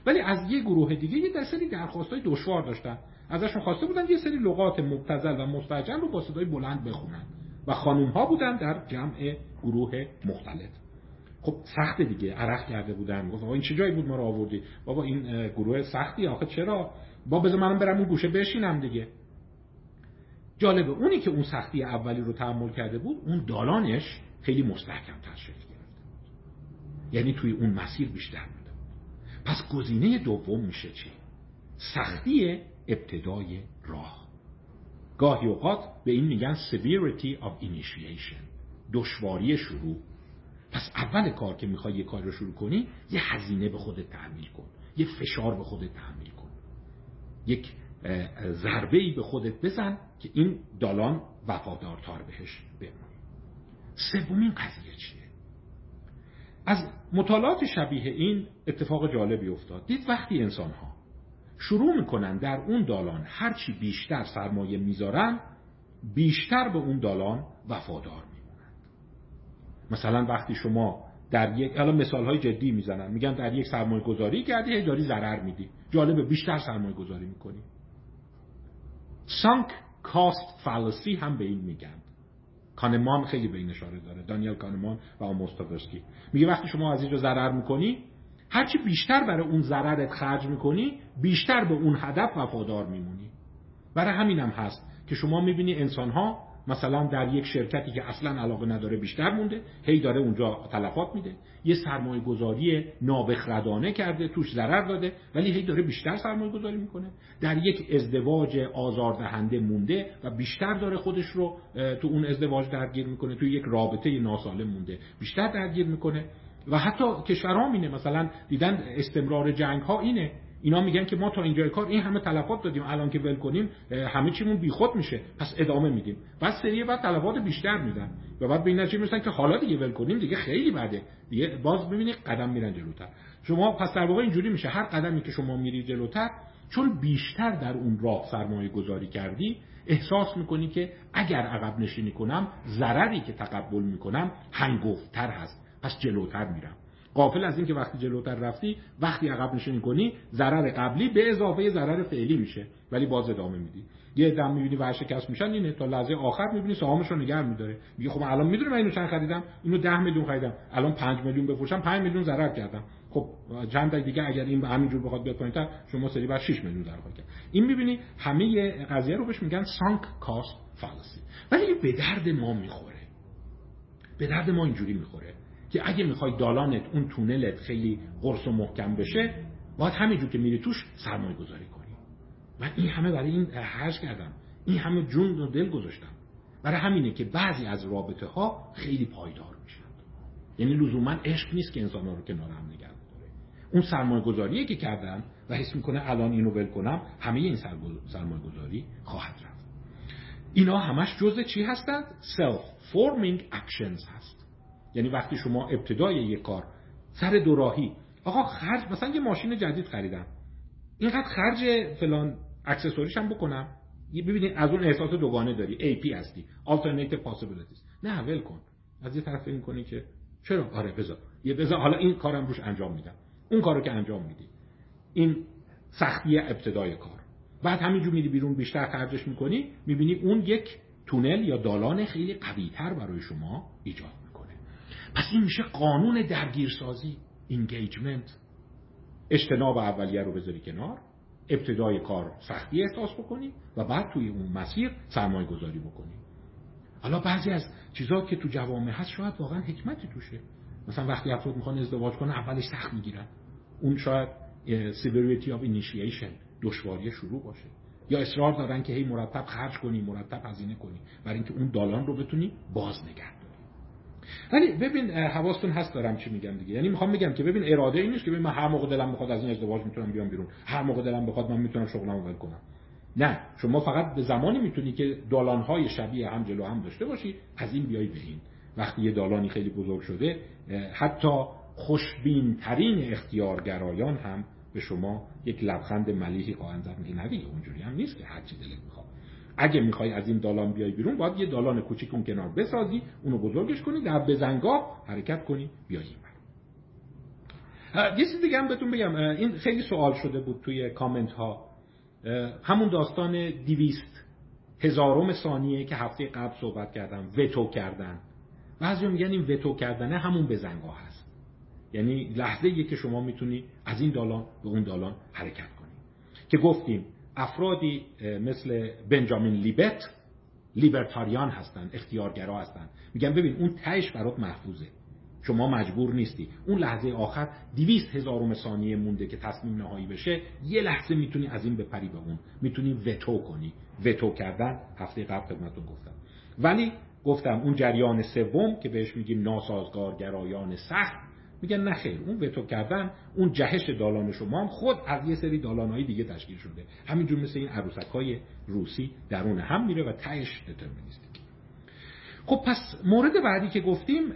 ولی از یه گروه دیگه یه سری درخواستای دشوار داشتن. ازشون خواسته بودن یه سری لغات مبتذل و مستعجل رو با صدای بلند بخونن. و خانوم ها بودن در جمع گروه مختلف خب سخت دیگه عرق کرده بودن. گفت این چه جایی بود ما رو آوردی؟ بابا این گروه سختی. آخه چرا؟ با بذار منم برم اون گوشه بشینم دیگه. جالبه اونی که اون سختی اولی رو تحمل کرده بود اون دالانش خیلی مستحکم تر شکل یعنی توی اون مسیر بیشتر بوده. پس گزینه دوم میشه چی؟ سختی ابتدای راه. گاهی اوقات به این میگن severity of initiation دشواری شروع. پس اول کار که می‌خوای یه کار رو شروع کنی یه هزینه به خودت تحمیل کن یه فشار به خودت تحمیل یک ضربه ای به خودت بزن که این دالان وفادارتر بهش بمونی سومین قضیه چیه؟ از مطالعات شبیه این اتفاق جالبی افتاد. دید وقتی انسان ها شروع می‌کنن در اون دالان هرچی بیشتر سرمایه می‌ذارن بیشتر به اون دالان وفادار میمونند مثلا وقتی شما در یک الان مثال های جدی می‌زنن میگن در یک سرمایه گذاری کردی داری ضرر میدی. جالبه بیشتر سرمایه گذاری می‌کنی. سانک کاست فالسی هم به این میگن. کانمان خیلی به این اشاره داره. دانیل کانمان و آموستاورسکی میگه وقتی شما از اینجا ضرر می‌کنی هرچی بیشتر برای اون ضررت خرج می‌کنی بیشتر به اون هدف وفادار میمونی. برای همینم هست که شما می‌بینی انسان ها مثلا در یک شرکتی که اصلا علاقه نداره بیشتر مونده هی داره اونجا تلفات میده. یه سرمایه گذاری نابخردانه کرده توش ضرر داده ولی هی داره بیشتر سرمایه گذاری می‌کنه. در یک ازدواج آزاردهنده مونده و بیشتر داره خودش رو تو اون ازدواج درگیر می‌کنه تو یک رابطه ناسالم مونده بیشتر درگیر می‌کنه. و حتی کشورها اینه مثلا دیدن استمرار جنگ ها اینه. اینا میگن که ما تا اینجای کار این همه تلفات دادیم. الان که ول کنیم همه چیمون بیخود میشه. پس ادامه میدیم. بعد سری بعد تلفات بیشتر میدن. و بعد به این نتیجه می‌رسن که حالا دیگه ول کنیم دیگه خیلی بده. دیگه باز ببینید قدم میرن جلوتر. شما پس در واقع اینجوری میشه. هر قدمی که شما میری جلوتر چون بیشتر در اون راه سرمایه گذاری کردی احساس می‌کنی که اگر عقب نشینی کنم ضرری که تقبل می‌کنم هنگفتر هست. پس جلوتر میرم. قافل از اینکه وقتی جلوتر رفتی وقتی عقب نشینی کنی ضرر قبلی به اضافه ضرر فعلی میشه ولی باز ادامه میدی. یه دم می‌بینی ورشکست میشن اینه تا لحظه آخر می‌بینی سهامش رو نگه میداره. میگه خب الان می‌دونم من اینو چند خریدم؟ اینو 10 میلیون خریدم. الان 5 میلیون بفروشم 5 میلیون ضرر کردم. خب چند دیگه اگر این همینجور بخواد بیاد پایینتر شما سری بعد 6 میلیون ضرر کرد. این می‌بینی همه قضیه رو بهش میگن سانک کاست فالسی ولی به درد ما می‌خوره. به درد ما اینجوری می‌خوره. که اگه می‌خوای دالانت اون تونلت خیلی قرص و محکم بشه باید همینجور که میری توش سرمایه گذاری کنی. من این همه برای این هرش کردم. این همه جون و دل گذاشتم. برای همینه که بعضی از رابطه ها خیلی پایدار میشن. یعنی لزوما عشق نیست که انسان ها رو کنار هم نگه داره. اون سرمایه گذاریه که کردن و حس می‌کنه الان اینو ول کنم همه این سرمایه گذاری خواهد رفت. اینا همش جزء چی هستند؟ self forming actions هست. یعنی وقتی شما ابتدای یک کار سر دوراهی آقا خرج مثلا یه ماشین جدید خریدم. اینقدر خرج فلان اکسسوریش هم بکنم. ببینید از اون احساس دوگانه داری. AP هستی. Alternative possibilities. نه ول کن. از یه طرف فکر کنی که چرا؟ آره بذار. یه بذار. حالا این کارم روش انجام میدم. اون کارو که انجام میدی. این سختی ابتدای کار. بعد همینجور میری بیرون بیشتر خرجش می‌کنی می‌بینی اون یک تونل یا دالان خیلی قویتر برای شما ایجاد پس این میشه قانون درگیرسازی. انگیجمنت اجتناب اولیه رو بذاری کنار. ابتدای کار سختی احساس بکنی و بعد توی اون مسیر سرمایه گذاری بکنی. حالا بعضی از چیزها که تو جوامع هست شاید واقعا حکمتی توشه. مثلا وقتی افراد می‌خوان ازدواج کنن اولش سخت می‌گیرن. اون شاید severity of initiation دشواری شروع باشه. یا اصرار دارن که هی مرتب خرج کنی مرتب هزینه کنی. برای اینکه اون دالان رو بتونی باز نگه ولی ببین حواستون هست دارم چی میگم دیگه. یعنی می‌خوام میگم که ببین اراده این نیست که ببین من هر موقع دلم بخواد از این ازدواج می‌تونم بیام بیرون. هر موقع دلم بخواد من می‌تونم شغلمو ول کنم. نه شما فقط به زمانی می‌تونی که دالانهای شبیه هم جلو هم داشته باشی از این بیای به این وقتی یه دالانی خیلی بزرگ شده حتی خوشبین ترین اختیارگرایان هم به شما یک لبخند ملیحی خواهند زد. میگه نه دیگه اونجوری هم نیست که هر چی دلت می‌خواد. اگه می‌خوای از این دالان بیای بیرون باید یه دالان کوچیک اون کنار بسازی اونو بزرگش کنی در بزنگاه حرکت کنی بیای یه چیز دیگه هم بهتون بگم. این خیلی سوال شده بود توی کامنت ها همون داستان دیویست هزارم ثانیه که هفته قبل صحبت کردم وتو کردن. بعضی میگن این وتو کردنه همون بزنگاه هست. یعنی لحظه یه که شما می‌تونی از این دالان به اون دالان حرکت کنی. که گفتیم افرادی مثل بنجامین لیبت لیبرتاریان هستن اختیارگرا هستن. میگن ببین اون تهش برات محفوظه. شما مجبور نیستی. اون لحظه آخر دیویست هزارم ثانیه مونده که تصمیم نهایی بشه یه لحظه می‌تونی از این بپری به اون. می‌تونی وتو کنی. وتو کردن هفته قبل خدمتتون گفتم. ولی گفتم اون جریان سوم که بهش میگیم ناسازگارگرایان سخت میگن نه خیر اون وتو کردن اون جهش دالان شما هم خود از یه سری دالانهای دیگه تشکیل شده. همینجور مثل این عروسک های روسی درون هم میره و تهش دترمینیستیک خب پس مورد بعدی که گفتیم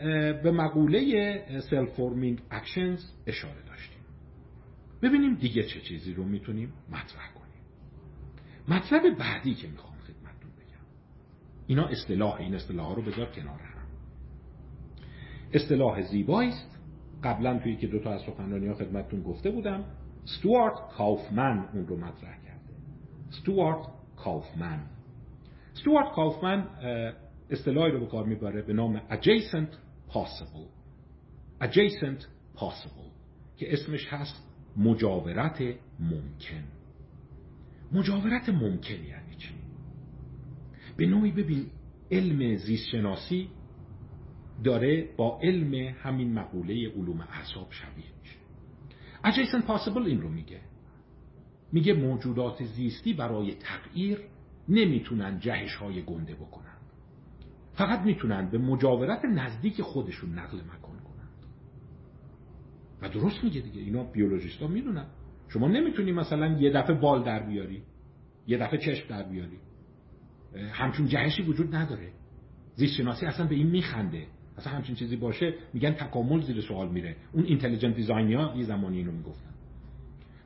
به مقوله self forming actions اشاره داشتیم. ببینیم دیگه چه چیزی رو می‌تونیم مطرح کنیم. مطلب بعدی که می‌خوام خدمتتون بگم. اینا اصطلاح این اصطلاح رو بذار کنار هم. اصطلاح زیبایی است قبلا توی که دو تا از سخنرانی ها خدمتتون گفته بودم استوارت کافمن اون رو مطرح کرده. ستوارت کافمن. ستوارت کافمن اصطلاحی رو به کار می‌بره به نام adjacent possible. Adjacent possible که اسمش هست مجاورت ممکن. مجاورت ممکن یعنی چی؟ به نوعی ببین علم زیستشناسی داره با علم همین مقوله علوم اعصاب شبیه میشه. adjacent possible این رو میگه. میگه موجودات زیستی برای تغییر نمی‌تونن جهش های گنده بکنن. فقط می‌تونن به مجاورت نزدیک خودشون نقل مکان کنند و درست میگه دیگه. اینا بیولوژیستا می‌دونن. شما نمی‌تونی مثلا یه دفعه بال در بیاری یه دفعه چشم در بیاری. همچون جهشی وجود نداره. زیست شناسی اصلا به این میخنده. اصلا همچین چیزی باشه میگن تکامل زیر سوال میره. اون اینتلیجنت دیزاینیا یه زمانی اینو می‌گفتن.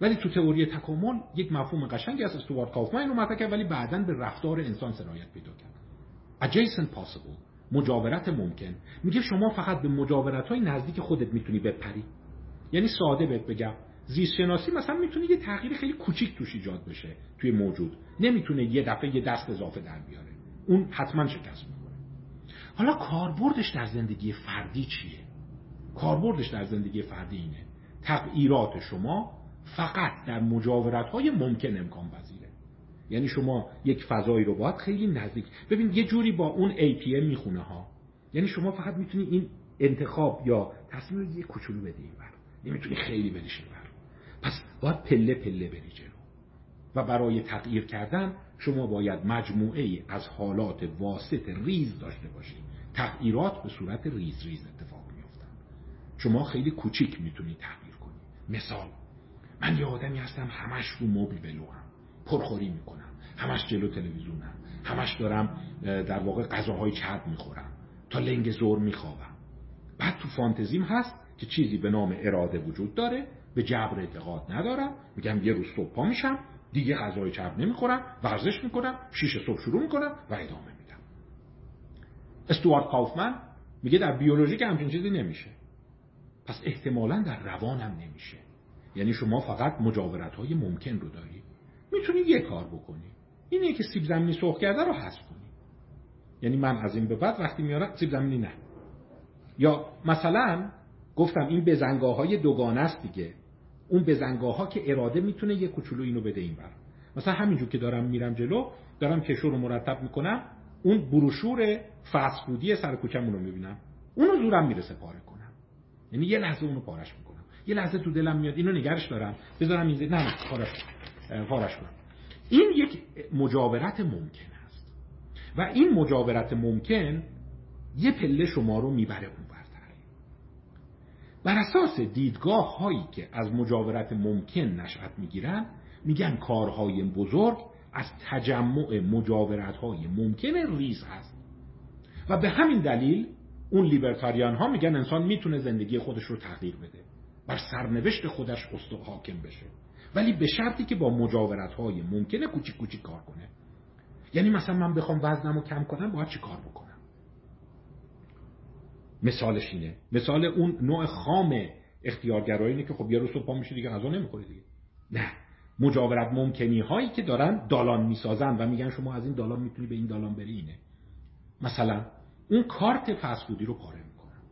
ولی تو تئوری تکامل یک مفهوم قشنگی از استوارت کافمن اینو مطرح کرد ولی بعدا به رفتار انسان سرایت پیدا کرد. adjacent possible مجاورت ممکن. میگه شما فقط به مجاورت های نزدیک خودت می‌تونی بپری. یعنی ساده بهت بگم زیست شناسی مثلا می‌تونه یه تغییر خیلی کوچیک توش ایجاد بشه توی موجود. نمی‌تونه یه دفعه یه دست اضافه در بیاره. اون حتما شکست. حالا کاربردش در زندگی فردی چیه؟ کاربردش در زندگی فردی اینه. تغییرات شما فقط در مجاورت های ممکن امکان پذیره. یعنی شما یک فضایی رو باید خیلی نزدیک. ببین یه جوری با اون APM می‌خونه ها. یعنی شما فقط می‌تونی این انتخاب یا تصمیم یه کوچولو بدی این بر نمی‌تونی خیلی بریش این بر پس باید پله پله بری جلو. و برای تغییر کردن شما باید مجموعه از حالات واسط ریز داشته باشید تغییرات به صورت ریز ریز اتفاق میفتن شما خیلی کوچیک می‌تونی تغییر کنی. مثال من یه آدمی هستم همش رو مبل ولوام پرخوری می‌کنم. همش جلو تلویزیونم. همش دارم در واقع غذاهای چرب می‌خورم. تا لنگ ظهر میخوابم. بعد تو فانتزیم هست که چیزی به نام اراده وجود داره. به جبر اعتقاد ندارم. میگم یه روز صبح پا میشم دیگه غذای چرب نمی‌خورم. ورزش می‌کنم. شیش صبح شروع می‌کنم و ادامه میدم. استوارت کافمن میگه در بیولوژی که همچین چیزی نمیشه. پس احتمالا در روانم نمیشه. یعنی شما فقط مجاورت های ممکن رو داری. می‌تونی یه کار بکنی. اینه که سیب زمینی سرخ کرده رو حذف کنی. یعنی من از این به بعد وقتی میارم سیب زمینی نه. یا مثلا گفتم این بزنگاه های دوگانه است دیگه. اون بزنگاه ها که اراده می‌تونه یه کوچولو اینو بده این بر. مثلا همینجور که دارم میرم جلو دارم کشو رو مرتب می‌کنم. اون بروشور فسفودی سر کوچمون رو می‌بینم. اونو زورم می‌رسه پاره کنم. یعنی یه لحظه اونو پارش می‌کنم. یه لحظه تو دلم میاد اینو نگرش دارم. بذارم این نه نه پارش پارش کنم. این یک مجاورت ممکن است. و این مجاورت ممکن یه پله شما رو می‌بره اون بر اساس دیدگاه هایی که از مجاورت ممکن نشأت می‌گیرن میگن کارهای بزرگ از تجمع مجاورت های ممکن ریز هست. و به همین دلیل اون لیبرتاریان ها میگن انسان می‌تونه زندگی خودش رو تغییر بده. بر سرنوشت خودش حاکم بشه. ولی به شرطی که با مجاورت های ممکنه کوچیک کوچیک کار کنه. یعنی مثلا من بخوام وزنم رو کم کنم باید چی کار بکنم؟ مثالش اینه. مثال اون نوع خام اختیارگرایی اینه که خب یه روز پا میشه دیگه غذا نمی‌خوری دیگه. نه. مجاورت ممکنی هایی که دارن دالان می‌سازن و میگن شما از این دالان می‌تونی به این دالان بری اینه. مثلا اون کارت فسفودی رو پاره می‌کنم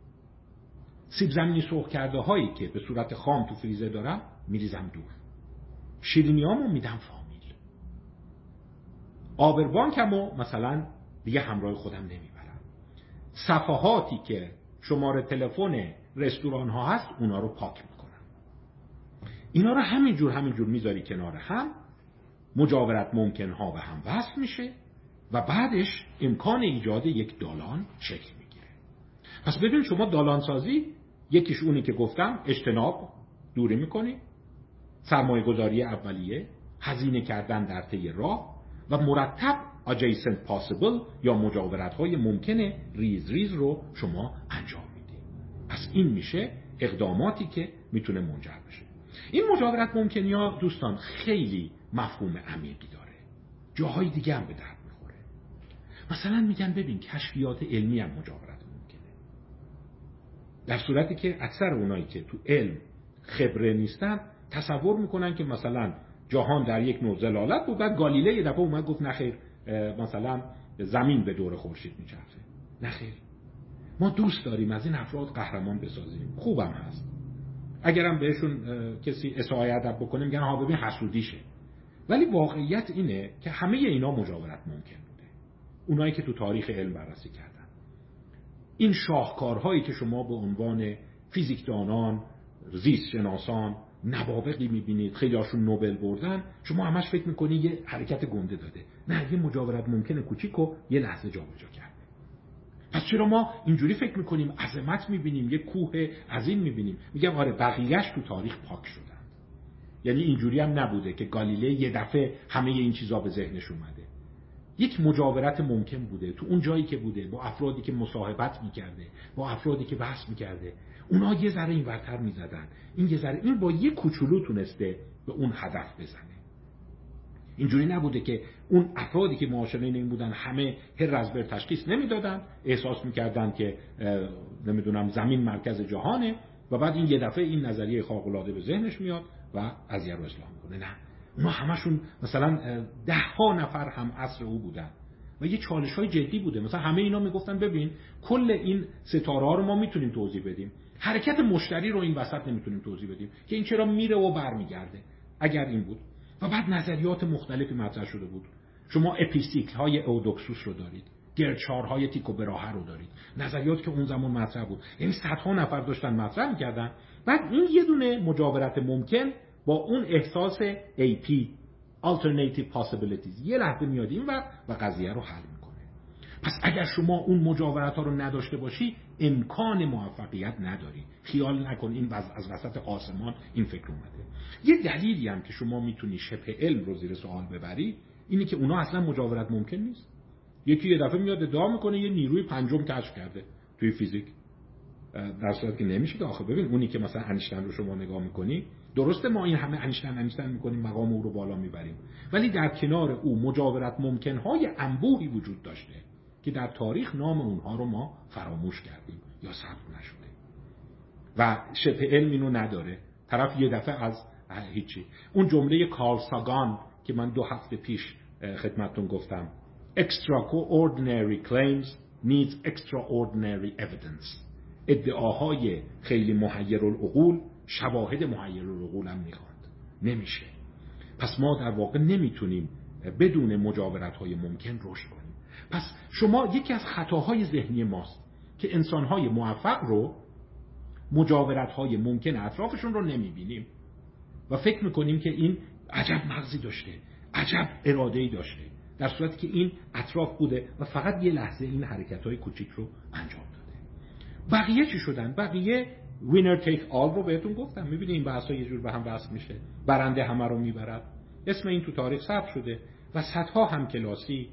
سیب زمینی سرخ کرده هایی که به صورت خام تو فریزر دارم میریزم دور. شیرینیامو میدم فامیل. آبربانکمو مثلا دیگه همراه خودم نمی‌برم. صفحاتی که شماره تلفن رستوران ها هست اونا رو پاک می‌کنن اینا رو همینجور همینجور می‌ذاری کنار هم مجاورت ممکن ها به هم وصل میشه و بعدش امکان ایجاد یک دالان شکل می‌گیره. پس ببین شما دالان سازی یکیش اونی که گفتم اجتناب دوری می‌کنی سرمایه گذاری اولیه هزینه کردن در طی راه و مرتب adjacent possible یا مجاورت های ممکنه ریز ریز رو شما انجام می‌دید پس این میشه اقداماتی که می‌تونه منجر بشه. این مجاورت ممکنی ها دوستان خیلی مفهوم عمیقی داره. جاهای دیگه هم به درد می‌خوره. مثلا میگن ببین کشفیات علمی هم مجاورت ممکنه. در صورتی که اکثر اونایی که تو علم خبره نیستن تصور می‌کنن که مثلا جهان در یک نوع زلالت بود بعد گالیله یه دفعه اومد گفت نخیر مثلا زمین به دور خورشید میچرخه. نخیر ما دوست داریم از این افراد قهرمان بسازیم. خوبم هست. اگرم بهشون کسی اساءه ادب بکنه میگن ها ببین حسودیشه. ولی واقعیت اینه که همه اینا مجاورت ممکن بوده. اونایی که تو تاریخ علم بررسی کردن. این شاهکارهایی که شما به عنوان فیزیکدانان زیست شناسان نوابقی می‌بینید خیلی هاشون نوبل بردن شما همش فکر می‌کنید یه حرکت گنده داده. نه یه مجاورت ممکنه کوچیک یه لحظه جابجا کرده پس چرا ما اینجوری فکر می‌کنیم؟ عظمت می‌بینیم یه کوه عظیم می‌بینیم. میگم آره بقیهش تو تاریخ پاک شدن. یعنی اینجوری هم نبوده که گالیله یه دفعه همه این چیزا به ذهنش اومده. یک مجاورت ممکن بوده. تو اون جایی که بوده با افرادی که مصاحبت می‌کرده با افرادی که بحث می‌کرده اونا یه ذره این ورتر می‌زدن. این یه ذره این با یه کوچولو تونسته به اون هدف بزنه. اینجوری نبوده که اون افرادی که معاشرین این بودن همه هر رزبر تشخیص نمی‌دادن. احساس می‌کردن که نمی‌دونم زمین مرکز جهانه و بعد این یه دفعه این نظریه خارق به ذهنش میاد و از رو اسلام کنه نه. اونا همشون مثلا ده ها نفر هم عصر او بودن و یه چالش های جدی بوده. مثلا همه اینا می‌گفتن ببین کل این ستاره ها رو ما می‌تونیم توضیح بدیم. حرکت مشتری رو این وسط نمی‌تونیم توضیح بدیم که این چرا میره و برمیگرده. اگر این بود. و بعد نظریات مختلفی مطرح شده بود. شما اپیسیکل های اودوکسوس رو دارید. گرچارهای تیکو براهه رو دارید. نظریات که اون زمان مطرح بود. یعنی صدها نفر داشتن مطرح می‌کردن. بعد این یه دونه مجاورت ممکن با اون احساس AP Alternative Possibilities. یه لحظه میاد این و و قضیه رو حل پس اگر شما اون مجاورت ها رو نداشته باشی امکان موفقیت نداری. خیال نکن این از وسط آسمان این فکر اومده. یه دلیلی هم که شما می‌تونی شبه علم رو زیر سوال ببری اینه که اونا اصلا مجاورت ممکن نیست. یکی یه دفعه میاد ادعا می‌کنه یه نیروی پنجم کشف کرده توی فیزیک. در صورت که نمیشه که آخه ببین اونی که مثلا انیشتین رو شما نگاه می‌کنی درسته ما این همه انیشتین انیشتین می‌کنیم مقام او رو بالا می‌بریم. ولی در کنار او مجاورت ممکنهای انبوهی وجود داشته. که در تاریخ نام اونها رو ما فراموش کردیم یا ثبت نشده. و شبه علم اینو نداره. طرف یه دفعه از هیچی. اون جمله کارل ساگان که من دو هفته پیش خدمتتون گفتم. Extraordinary claims needs extraordinary evidence. ادعاهای خیلی محیر العقول شواهد محیر العقول هم می‌خواد. نمیشه. پس ما در واقع نمی‌تونیم بدون مجاورت های ممکن رشد کنیم. پس شما یکی از خطاهای ذهنی ماست که انسانهای موفق رو مجاورت های ممکن اطرافشون رو نمی‌بینیم. و فکر می‌کنیم که این عجب مغزی داشته عجب ای داشته در صورتی که این اطراف بوده و فقط یه لحظه این حرکت های کوچیک رو انجام داده. بقیه چی شدن؟ بقیه وینر تیک آل رو بهتون گفتم. می‌بینی این بحث یه جور به هم وصل میشه. برنده همه رو می‌برد. اسم این تو تاریخ ثبت شده و صدها هم کلاسی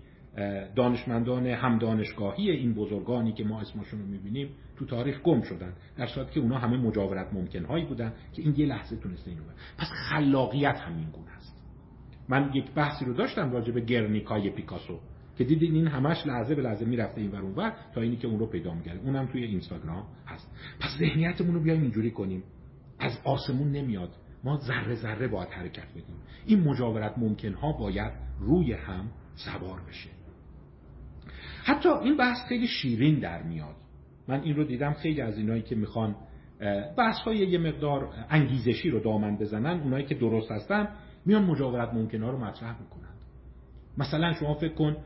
دانشمندان هم دانشگاهی این بزرگانی که ما اسمشون رو می‌بینیم تو تاریخ گم شدن در صورتی که اونا همه مجاورت ممکن هایی بودن که این یه لحظه تونسته اینو پس خلاقیت همین گونه است. من یک بحثی رو داشتم راجع به گرنیکای پیکاسو که دیدین این همش لحظه به لحظه می‌رفته این ور تا اینی که اون رو پیدا میگرده اونم توی اینستاگرام هست. پس ذهنیتمون رو بیایم اینجوری کنیم. از آسمون نمیاد. ما ذره ذره باید حرکت بدیم این مجاورت ممکن ها باید روی هم سوار بشه. حتی این بحث خیلی شیرین در میاد. من این رو دیدم خیلی از اینایی که می‌خوان بحث های یه مقدار انگیزشی رو دامن بزنن اونایی که درست هستن میان مجاورت ممکن ها رو مطرح می‌کنن. مثلا شما فکر کن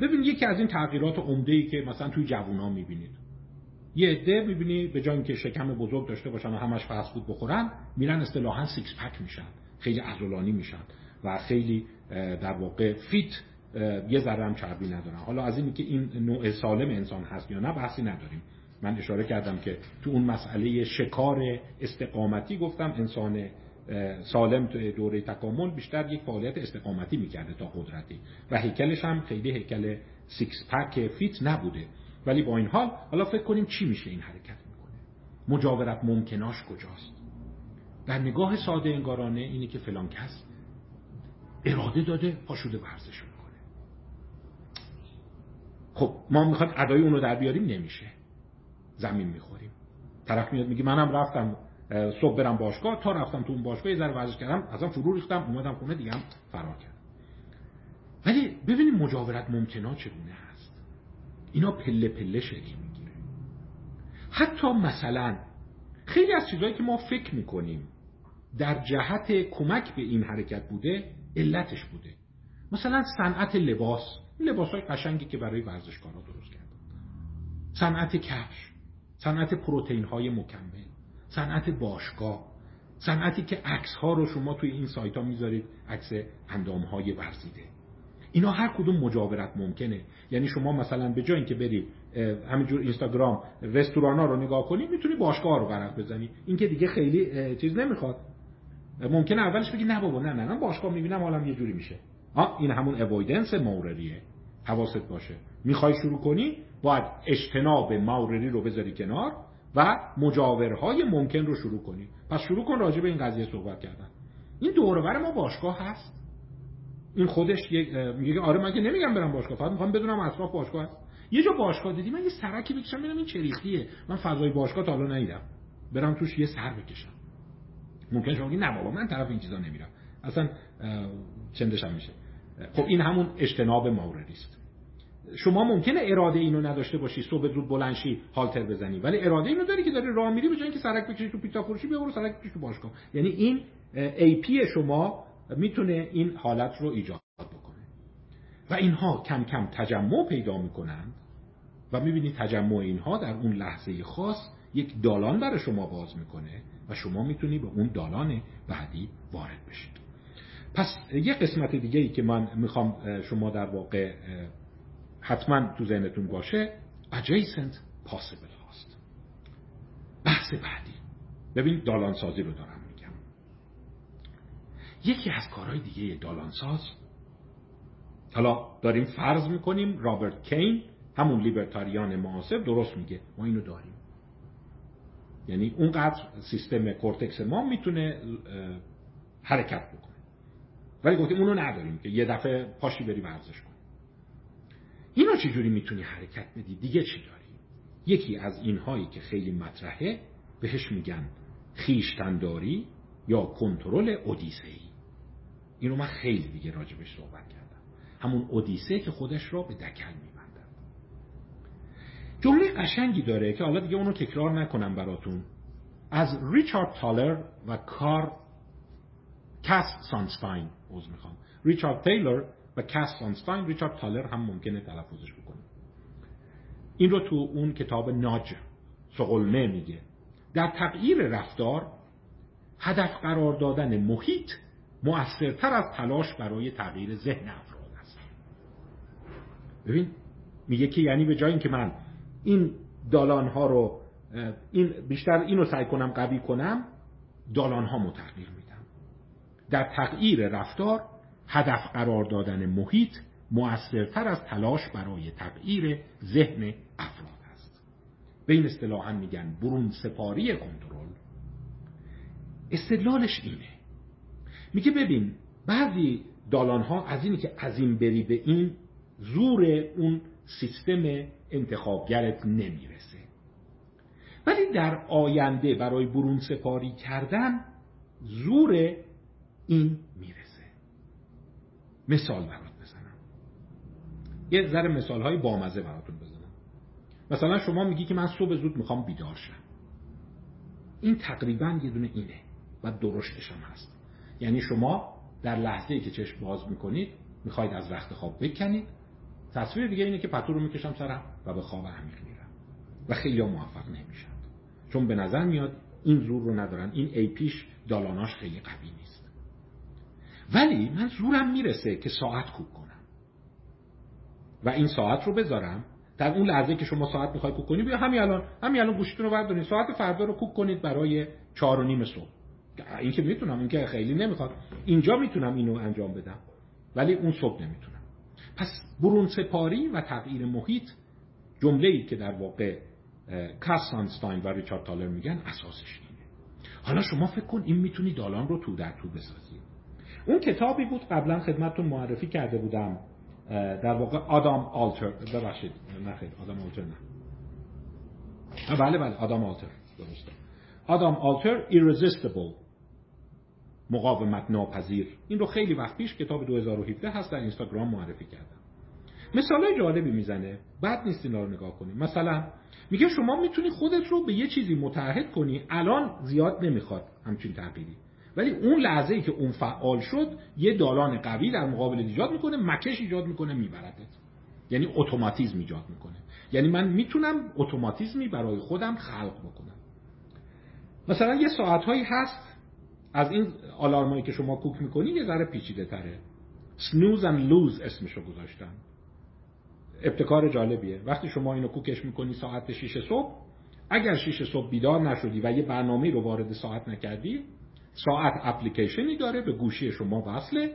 ببین یکی از این تغییرات عمده ای که مثلا توی جوونا می‌بینید. یه عده می‌بینی به جای اینکه شکم بزرگ داشته باشن و همش فست فود بخورن میرن اصطلاحا six pack میشن. خیلی عضلانی میشن و خیلی در واقع fit یه ذره هم چربی ندارن حالا از اینی که این نوع سالم انسان هست یا نه بحثی نداریم. من اشاره کردم که تو اون مسئله شکار استقامتی گفتم انسان سالم تو دوره تکامل بیشتر یک فعالیت استقامتی می‌کرده تا قدرتی. و هیکلش هم خیلی هیکل six pack fit نبوده. ولی با این حال حالا فکر کنیم چی میشه این حرکت می‌کنه؟ مجاورت ممکناش کجاست؟ در نگاه ساده انگارانه اینه که فلان کس اراده داده پاشوده ورزش خب ما می‌خواد ادای اونو در بیاریم نمیشه. زمین می‌خوریم. طرف میاد میگه منم رفتم صبح برم باشگاه تا رفتم تو اون باشگاه یه ذره ورزش کردم ازم فرو ریختم اومدم خونه دیگه هم فرار کردم. ولی ببینید مجاورت ممکنا چگونه هست. اینا پله پله شکل می‌گیره. حتی مثلا خیلی از چیزهایی که ما فکر می‌کنیم در جهت کمک به این حرکت بوده علتش بوده. مثلا صنعت لباس. لباس های قشنگی که برای ورزشکارا درست کردن. صنعت کفش. صنعت پروتئین های مکمل. صنعت باشگاه. صنعتی که عکس ها رو شما توی این سایت ها می‌ذارید عکس اندام های ورزیده. اینا هر کدوم مجاورت ممکنه. یعنی شما مثلا به جای اینکه برید همینجور اینستاگرام رستوران ها رو نگاه کنی می‌تونی باشگاه رو ورق بزنی. این که دیگه خیلی چیز نمی‌خواد. ممکنه اولش بگی نه بابا نه نه من باشگاه می‌بینم حالم یه جوری میشه. آ این همون اوایدنس موردیه حواست باشه. می‌خوای شروع کنی باید اجتناب موردی رو بذاری کنار و مجاورهای ممکن رو شروع کنی. پس شروع کن راجع به این قضیه صحبت کردن. این دورور ما باشگاه هست. این خودش میگه آره من که نمیگم برم باشگاه فقط می‌خوام بدونم اطراف باشگاه هست. یه جا باشگاه دیدی؟ من یه سرکی بکشم ببینم این چریختیه. من فضای باشگاه تا حالا ندیدم. برم توش یه سر بکشم. ممکن شما نه بابا من طرف این چیزا نمیرم. اصلا چندشم میشه. خب این همون اجتناب موردی است. شما ممکنه اراده اینو نداشته باشی صبح زود بلنشی هالتر بزنی ولی اراده اینو داری که داری راه میری به که سرک بکشی تو پیتا فروشی بیا سرک بکشی تو باشگاه. یعنی این ای پی شما می‌تونه این حالت رو ایجاد بکنه. و اینها کم کم تجمع پیدا می‌کنند و می‌بینید تجمع اینها در اون لحظه خاص یک دالان برای شما باز می‌کنه و شما می‌تونی به اون دالان بعدی وارد بشید پس یه قسمت دیگه ای که من می‌خوام شما در واقع حتما تو ذهنتون باشه adjacent possible هاست. بحث بعدی. ببین دالانسازی رو دارم میگم. یکی از کارهای دیگه دالانساز حالا داریم فرض می‌کنیم رابرت کین همون libertarian معاصر درست میگه. ما اینو داریم. یعنی اونقدر سیستم کورتکس ما می‌تونه حرکت بکنه. ولی گفتیم اونو نداریم که یه دفعه پاشی بری ورزش کن اینو چجوری می‌تونی حرکت بدی؟ دیگه چی داری؟ یکی از اینهایی که خیلی مطرحه بهش میگن خویشتنداری یا کنترل اودیسه ای اینو من خیلی دیگه راجبش صحبت کردم. همون اودیسه که خودش را به دکل میبندد. جمله قشنگی داره که حالا دیگه اونو تکرار نکنم براتون. از ریچارد تالر و کار کاس سانستاین عوض می‌خوام. ریچارد تیلر و کاس سانستاین ریچارد تالر هم ممکنه تلفظش بکنه. این رو تو اون کتاب ناج سقلمه میگه. در تغییر رفتار هدف قرار دادن محیط مؤثرتر از تلاش برای تغییر ذهن افراد است. ببین میگه که یعنی به جای اینکه من این دالان ها رو این بیشتر اینو سعی کنم قوی کنم دالان ها میدم در تغییر رفتار هدف قرار دادن محیط مؤثرتر از تلاش برای تغییر ذهن افراد است. به این اصطلاحا میگن برون سپاری کنترل. استدلالش اینه. میگه ببین بعضی دالان ها از اینی که از این بری به این زور اون سیستم انتخابگرت نمی‌رسه. ولی در آینده برای برون سپاری کردن زور این می‌رسه. مثال برات بزنم. یه ذره مثال های بامزه براتون بزنم. مثلا شما میگی که من صبح زود می‌خوام بیدار شم. این تقریبا یه دونه اینه و درشتش هم هست. یعنی شما در لحظه ای که چشم باز می‌کنید می‌خواید از رخت خواب بکنید. تصویر دیگه اینه که پتو رو می‌کشم سرم و به خواب عمیق میرم. و خیلی موفق نمیشن. چون به نظر میاد این زور رو ندارن. این ای پیش دالاناش خیلی قوی ولی من زورم می‌رسه که ساعت کوک کنم. و این ساعت رو بذارم. در اون لحظه که شما ساعت می‌خوای کوک کنید بیا همین الان همین الان گوشتون رو بردارید ساعت فردا رو کوک کنید برای چهار و نیم صبح. این که می‌تونم این که خیلی نمی‌خواد. اینجا می‌تونم اینو انجام بدم ولی اون صبح نمی‌تونم. پس برون سپاری و تغییر محیط جمله ای که در واقع کاسانستاین و ریچارد تالر میگن اساسش اینه. حالا شما فکر کن این می‌تونی دالان رو تو در تو بسازی. اون کتابی بود قبلا خدمتتون معرفی کرده بودم در واقع آدام آلتر. ببخشید نه خیلی آدام آلتر نه. بله بله آدام آلتر درسته. آدام آلتر Irresistible مقاومت ناپذیر این رو خیلی وقت پیش کتاب 2017 هست در اینستاگرام معرفی کردم. مثال جالبی می‌زنه. بعد نیست اینا رو نگاه کنیم مثلا میگه شما می‌تونی خودت رو به یه چیزی متحد کنی. الان زیاد نمی‌خواد همچین تغییری ولی اون لحظه ای که اون فعال شد یه دالان قوی در مقابل ایجاد می‌کنه مکش ایجاد می‌کنه میبردت یعنی اتوماتیزم ایجاد می‌کنه. یعنی من می‌تونم اتوماتیزمی برای خودم خلق بکنم. مثلا یه ساعت هایی هست از این آلارمایی که شما کوک می‌کنی یه ذره پیچیده تره. سنوز and لوز اسمشو گذاشتن ابتکار جالبیه. وقتی شما اینو کوکش می‌کنی ساعت 6 صبح اگر 6 صبح بیدار نشدی و یه برنامه رو وارد ساعت نکردی ساعت اپلیکیشنی داره به گوشی شما وصله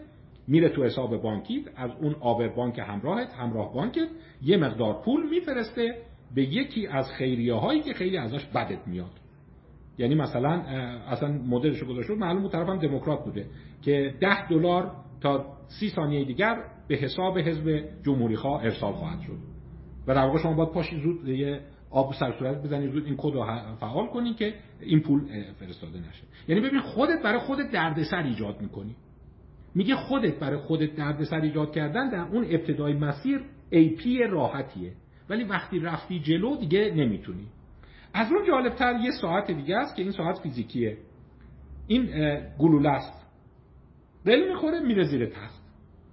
میره تو حساب بانکیت از اون آبر بانک همراهت همراه بانکت یه مقدار پول میفرسته به یکی از خیریه هایی که خیلی ازش بدت میاد. یعنی مثلا اصلا مدلش رو گذاشته معلوم بود طرفم دموکرات بوده که 10 دلار تا سی ثانیه دیگر به حساب حزب جمهوری خواه ارسال خواهد شد. و در واقع شما باید پاشی زود یه آب سر صورت بزنید زود این کد رو فعال کنی که این پول فرستاده نشه. یعنی ببین خودت برای خودت دردسر ایجاد می‌کنی. میگه خودت برای خودت دردسر ایجاد کردن در اون ابتدای مسیر پی راحتیه. ولی وقتی رفتی جلو دیگه نمی‌تونی. از اون جالبتر یه ساعت دیگه است که این ساعت فیزیکیه. این گلوله است. دل می‌خوره میره زیر تخت.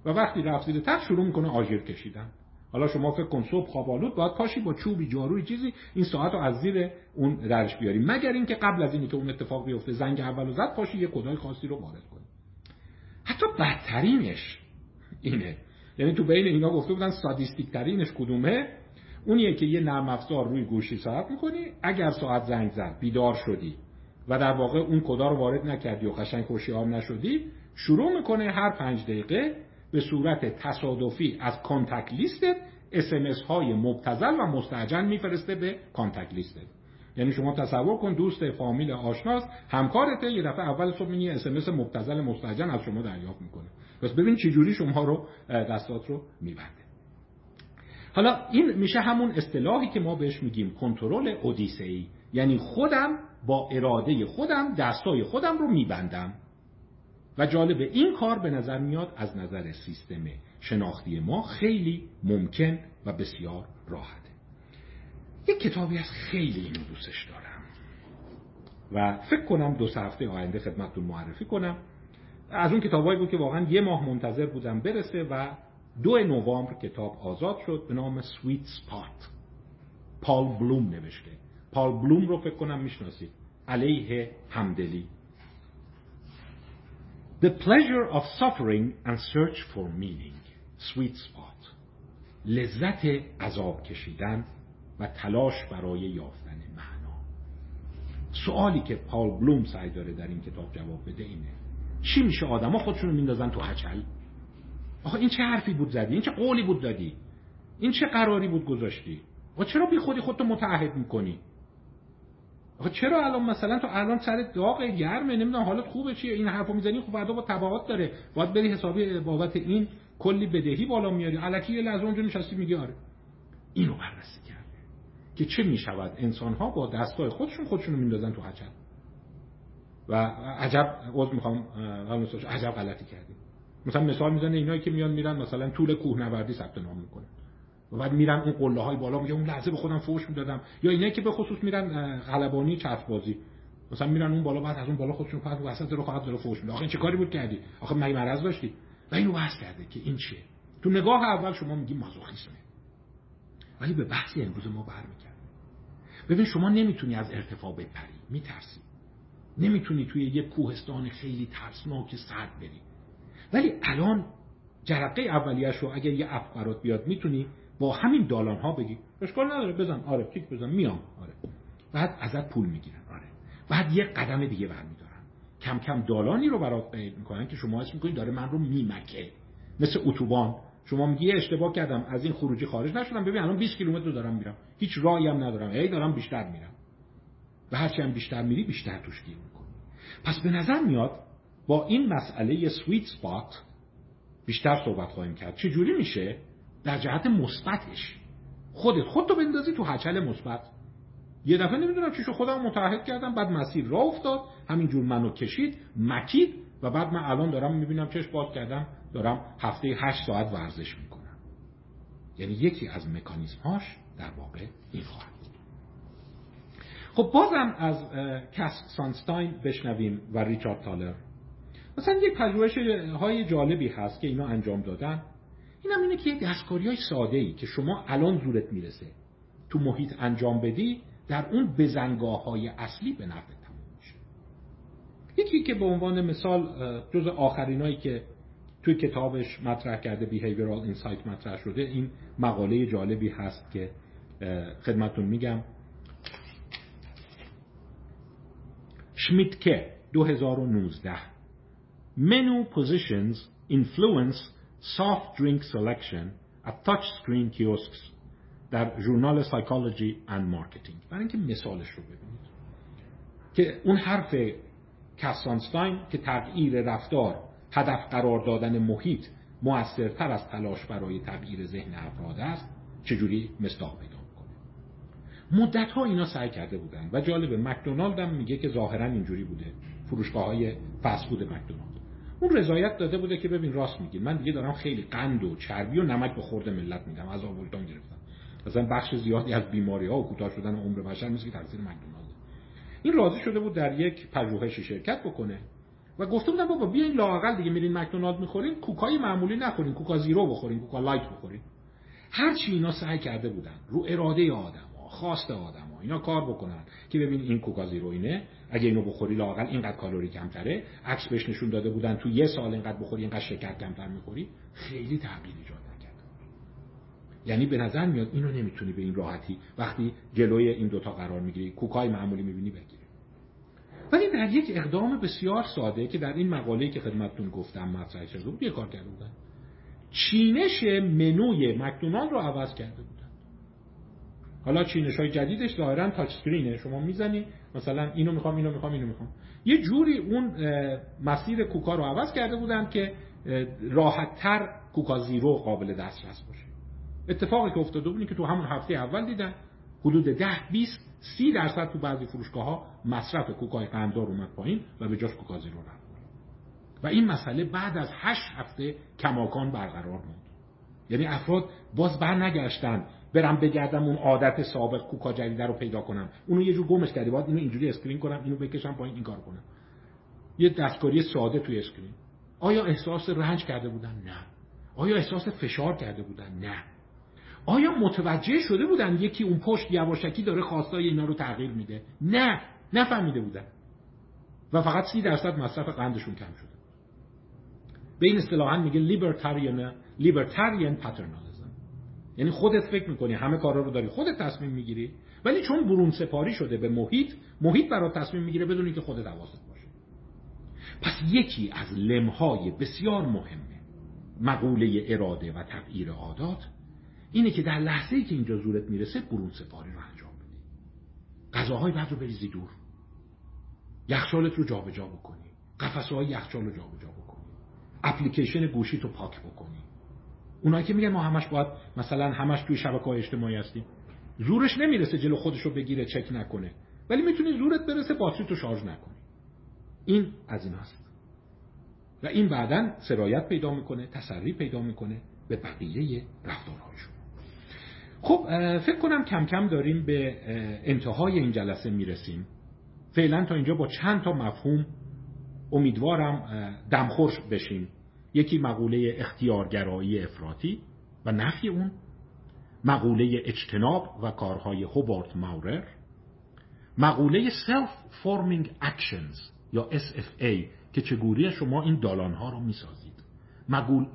و وقتی رفت زیر تخت شروع می‌کنه آژیر کشیدن. حالا شما فکر کن صبح خواب آلود باید پاشی با چوبی جاروی چیزی این ساعت رو از زیر اون درش بیاری. مگر اینکه قبل از اینی که اون اتفاق بیفته زنگ اول زد پاشی یه کدای خاصی رو وارد کنی. حتی بدترینش اینه. یعنی تو بین اینا گفته بودن سادیستیک ترینش کدومه؟ اونیه که یه نرم افزار روی گوشی ساعت می‌کنی اگر ساعت زنگ زد بیدار شدی و در واقع اون کدا رو وارد نکردی و قشنگ هوشیار نشدی شروع می‌کنه هر پنج دقیقه به صورت تصادفی از کانتکت لیستت اسمس های مبتزل و مستعجل میفرسته به کانتکت لیستت یعنی شما تصور کن دوست فامیل آشناست همکارته یه دفعه اول صبح میگه اسمس مبتزل مستعجل از شما دریافت می‌کنه. پس ببین چه جوری شما رو دستات رو میبنده. حالا این میشه همون اصطلاحی که ما بهش میگیم کنترل اودیسئی یعنی خودم با اراده خودم دستای خودم رو میبندم. و جالب این کار به نظر میاد از نظر سیستم شناختی ما خیلی ممکن و بسیار راحته. یک کتابی از خیلی اینو دوستش دارم. و فکر کنم دو سه هفته آینده خدمتتون معرفی کنم. از اون کتابایی بود که واقعا یه ماه منتظر بودم برسه و دو نوامبر کتاب آزاد شد به نام سویت سپات پال بلوم نوشته. پال بلوم رو فکر کنم می‌شناسید. علیه همدلی. The pleasure of suffering and search for meaning sweet spot. لذت عذاب کشیدن و تلاش برای یافتن معنا. سوالی که پال بلوم سعی داره در این کتاب جواب بده اینه. چی میشه آدما خودشون رو میندازن تو هچل آخه این چه حرفی بود زدی؟ این چه قولی بود دادی؟ این چه قراری بود گذاشتی؟ و چرا بی خودی خودتو متعهد می‌کنی؟ آخه چرا الان مثلا تو الان سر داغ گرمه؟ نمی‌دونم حالت خوبه چیه؟ این حرفو می‌زنی خب فردا با تبعات داره. باید بری حسابی بابت این کلی بدهی بالا میاری. الکی یه لحظه اونجا نشستی میگی آره. اینو بررسی کرده که چه می‌شود؟ انسان ها با دستای خودشون خودشونو میندازن تو عجب. و عجب عذر می‌خوام عجب غلطی کردیم. مثلا مثال می‌زنه اینایی که میان میرن مثلا طول کوهنوردی ثبت نام می‌کنن و بعد میرن اون قله های بالا میگه اون لحظه به خودم فوش می‌دادم. یا اینایی که به خصوص میرن غلبانی چرخ بازی مثلا میرن اون بالا بعد از اون بالا خودشون فقط وسط رو فقط داره فوش میده. آخه چه کاری بود کردی؟ آخه مگه مرض داشتی؟ و اینو بحث کرده که این چیه؟ تو نگاه اول شما میگی مازوخیسمه. ولی به بحثی امروز ما برمیگردیم. ببین شما نمی‌تونی از ارتفاع بپری. میترسی. نمی‌تونی توی یه کوهستان خیلی ترسناک سرد بری. ولی الان جرقه اولیش اگر یه اپ برات بیاد می‌تونی با همین دالان ها بگی. اشکال نداره بزن. آره کیک بزن. میام. آره. بعد ازت پول می‌گیرن. آره. بعد یه قدم دیگه برمیدارن. کم کم دالانی رو برات بید می‌کنن که شما اسم می‌کنید داره من رو میمکه. مثل اتوبان. شما میگی اشتباه کردم. از این خروجی خارج نشدم. ببین الان 20 کیلومتر دارم میرم. هیچ راهی هم ندارم. ای دارم بیشتر میرم. و هرچی هم بیشتر میری بیشتر توش گیر می‌کنی. پس به نظر میاد با این مسئله سویت سپات بیشتر صحبت خواهیم کرد. چه جوری میشه؟ در جهت مثبتش. خودت خودتو بندازی تو هچل مثبت. یه دفعه نمی‌دونم چیشو خودم متعهد کردم بعد مسیر راه افتاد همینجور منو کشید مکید و بعد من الان دارم می‌بینم چش باز کردم دارم هفته هشت ساعت ورزش می‌کنم. یعنی یکی از مکانیزم هاش در واقع این خواهد خب بازم از کس سانستاین بشنویم و ریچارد تالر. مثلا یک پژوهش های جالبی هست که اینا انجام دادن. این هم اینه که دستکاری های ساده ای که شما الان زورت می‌رسه تو محیط انجام بدی در اون بزنگاه های اصلی به نفع تموم میشه. یکی که به عنوان مثال جز آخرینایی که توی کتابش مطرح کرده Behavioral Insight مطرح شده این مقاله جالبی هست که خدمتون میگم. شمیتکه 2019 Menu positions influence soft drink selection at touchscreen kiosks در ژورنال Psychology and Marketing. برای اینکه مثالش رو ببینید. که اون حرف کس سانستاین که تغییر رفتار هدف قرار دادن محیط موثرتر از تلاش برای تغییر ذهن افراد است چجوری مصداق پیدا می‌کنه؟ مدت ها اینا سعی کرده بودن و جالبه مکدونالد هم میگه که ظاهرا اینجوری بوده. فروشگاه های فسفود مکدونالد. اون رضایت داده بوده که ببین راست میگی. من دیگه دارم خیلی قند و چربی و نمک به خورده ملت میدم. از آوردان گرفتم. مثلا بخش زیادی از بیماری ها و کوتاه شدن عمر بشر مثل تاثیر مکدونالد. این راضی شده بود در یک پژوهشی شرکت بکنه و گفته بودن بابا بیاین لااقل دیگه میرین مکدونالد می‌خورین کوکای معمولی نخورین کوکا زیرو بخورین کوکا لایت بخورین. هر چی اینا سعی کرده بودن رو اراده آدم ها خواست آدم ها اینا کار بکنن که ببین این کوکا زیروینه اگه اینو بخوری لاقل اینقدر کالری کمتره. عکس بهش نشون داده بودن تو یه سال اینقدر بخوری اینقدر شکر کمتر می‌خوری. خیلی تغییر ایجاد نکرد. یعنی به نظر میاد اینو نمی‌تونی به این راحتی وقتی جلوی این دوتا قرار می‌گیری کوکای معمولی می‌بینی بگیری. ولی در یک اقدام بسیار ساده که در این مقاله‌ای که خدمتتون گفتم مطرح شده بود یه کار کرده بودن. چینش منوی مکدونالد رو عوض کرده حالا چینش های جدیدش ظاهرا تاچ اسکرینه شما می‌زنی مثلا اینو می‌خوام اینو می‌خوام اینو می‌خوام. یه جوری اون مسیر کوکا رو عوض کرده بودن که راحتتر کوکا زیرو قابل دسترس باشه. اتفاقی که افتاده بود که تو همون هفته اول دیدن حدود 10 20 30 درصد تو بعضی فروشگاه ها مصرف کوکای قنددار اومد پایین و به جاش کوکا زیرو رفت. و این مسئله بعد از 8 هفته کماکان برقرار موند یعنی افراد باز بر نگشتن برم بگردم اون عادت سابق کوکا جدید رو پیدا کنم. اونو یه جور گمش کردی. باید اینو اینجوری scroll کنم اینو بکشم پایین این کار کنم. یه دستکاری ساده توی screen. آیا احساس رنج کرده بودن؟ نه. آیا احساس فشار کرده بودن؟ نه. آیا متوجه شده بودن یکی اون پشت یواشکی داره خواستای اینا رو تغییر میده؟ نه. نفهمیده بودن. و فقط سی درصد مصرف قندشون کم شده. به این اصطلاحا میگه لیبرتاریان لیبرتاریان پاترنالیزم یعنی خودت فکر می‌کنی همه کارا رو داری خودت تصمیم می‌گیری. ولی چون برون سپاری شده به محیط محیط برات تصمیم می‌گیره بدونی که خودت حواست باشه. پس یکی از لمهای بسیار مهمه مقوله اراده و تغییر عادات اینه که در لحظه ای که اینجا زورت می‌رسه برون سپاری رو انجام بدی. غذاهای بعد رو بریزی دور. یخچالت رو جابجا بکنی. قفسه های یخچال رو جابجا بکنی. اپلیکیشن گوشی تو پاک بکنی. اونایی که میگن ما همش باید مثلا همش توی شبکه های اجتماعی هستیم. زورش نمی‌رسه جلو خودش رو بگیره چک نکنه. ولی می‌تونی زورت برسه باتری تو شارژ نکنی. این از این هست. و این بعدا سرایت پیدا می‌کنه تسری پیدا می‌کنه به بقیه رفتارهایشون. خب فکر کنم کم کم داریم به انتهای این جلسه می‌رسیم. فعلا تا اینجا با چند تا مفهوم امیدوارم دمخورش بشیم. یکی مقوله اختیارگرایی افراطی و نفی اون مقوله اجتناب و کارهای هوبارت ماورر مقوله Self Forming Actions یا SFA که چگونه شما این دالانها رو می‌سازید.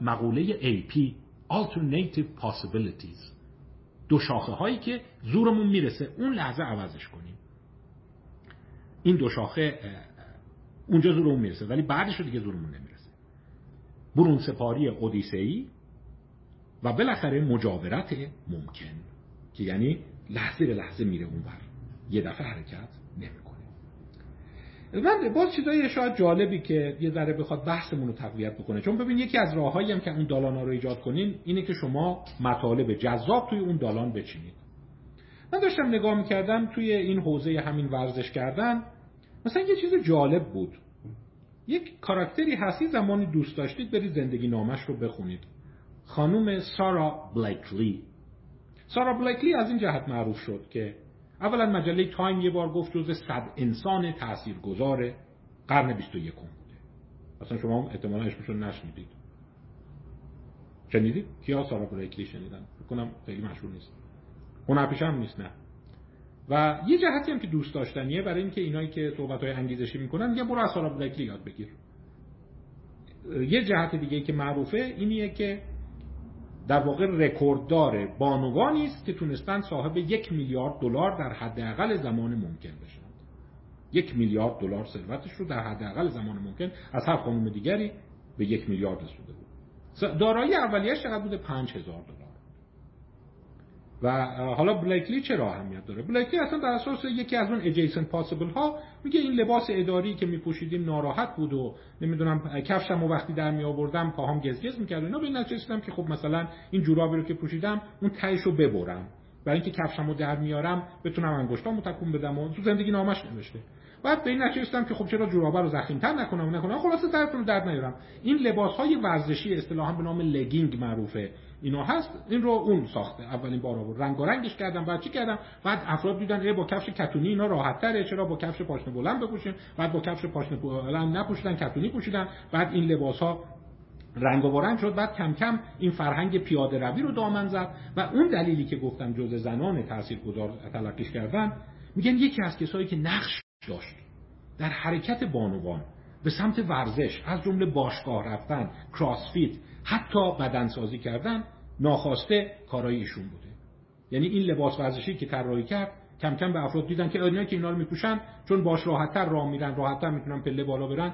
مقوله AP Alternative Possibilities. دو شاخه هایی که زورمون می‌رسه. اون لحظه عوضش کنیم. این دو شاخه اونجا زورمون می‌رسه. ولی بعدش دیگه زورمون نمی‌رسه. برون سپاری اودیسهی و بالاخره مجاورت ممکن که یعنی لحظه به لحظه میره اونور. یه دفعه حرکت نمی‌کنه. من باز چیزای شاید جالبی که یه ذره بخواد بحثمون رو تقویت بکنه. چون ببین یکی از راههایی هم که اون دالانا رو ایجاد کنین اینه که شما مطالب جذاب توی اون دالان بچینید. من داشتم نگاه می‌کردم توی این حوزه همین ورزش کردن مثلا یه چیز جالب بود. یک کاراکتری هستی زمانی دوست داشتید برید زندگی نامش رو بخونید. خانوم سارا بلیکلی. سارا بلیکلی از این جهت معروف شد که اولا مجله تایم یه بار گفت جزء صد انسان تاثیرگذار قرن 21 بوده. اصلا شما هم احتمالا اسمشون نشنیدید. شنیدید؟ کیا سارا بریکلی شنیدن؟ بکنم خیلی مشهور نیست. هنرپیشه هم نیست نه. و یه جهتی هم که دوست داشتنیه برای اینکه اینایی که صحبت های انگیزشی می‌کنن میگن برو از سارا بریکلی یاد بگیر. یه جهت دیگه که معروفه اینیه که در واقع رکورددار بانوانی است که تونستن صاحب یک میلیارد دلار در حداقل زمان ممکن بشن. یک میلیارد دلار ثروتش رو در حداقل زمان ممکن از هر خانم دیگری به یک میلیارد رسیده بود. دارایی اولیش چقدر بوده؟ پنج هزار دلار. و حالا بلیکلی چرا اهمیت داره؟ بلیکلی اصلا در اساس یکی از اون اجیسن پاسیبل ها میگه این لباس اداری که میپوشیدیم ناراحت بود و نمی‌دونم کفشم و وقتی در می آوردم پاهام گزگز می‌کرد اینا به نتیجه که خب مثلا این جورابی رو که پوشیدم اون تهش رو ببرم. برای اینکه کفشمو در میارم بتونم انگشتامو تکون بدم و تو زندگی نامش نوشته. بعد به این نتیجه که خب چرا جورابا رو تر نکنم نکنم. خلاصه درتون درد نیارم. این لباس های ورزشی اصطلاحا به نام لگینگ معروفه. اینا هست. این رو اون ساخته. اولین بار آورد. رنگ و رنگش کردم. بعد چی کردم؟ بعد افراد دیدن ای با کفش کتونی اینا راحت تره چرا؟ با کفش پاشنه بلند بپوشیم. بعد با کفش پاشنه بلند نپوشیدن کتونی پوشیدن. بعد این لباس ها رنگ و رنگ شد. بعد کم کم این فرهنگ پیاده روی رو دامن زد. و اون دلیلی که گفتم جز زنان تاثیرگذار تلقیش کردن میگن یکی از کسایی که نقش داشت در حرکت بانوان به سمت ورزش از جمله باشگاه رفتن کراسفیت حتی بدنسازی کردن ناخواسته کارای ایشون بوده. یعنی این لباس ورزشی که طراحی کرد کم کم به افراد دیدن که اینایی که اینا رو میپوشن چون باش راحتتر راه میرن راحتتر می‌تونن پله بالا برن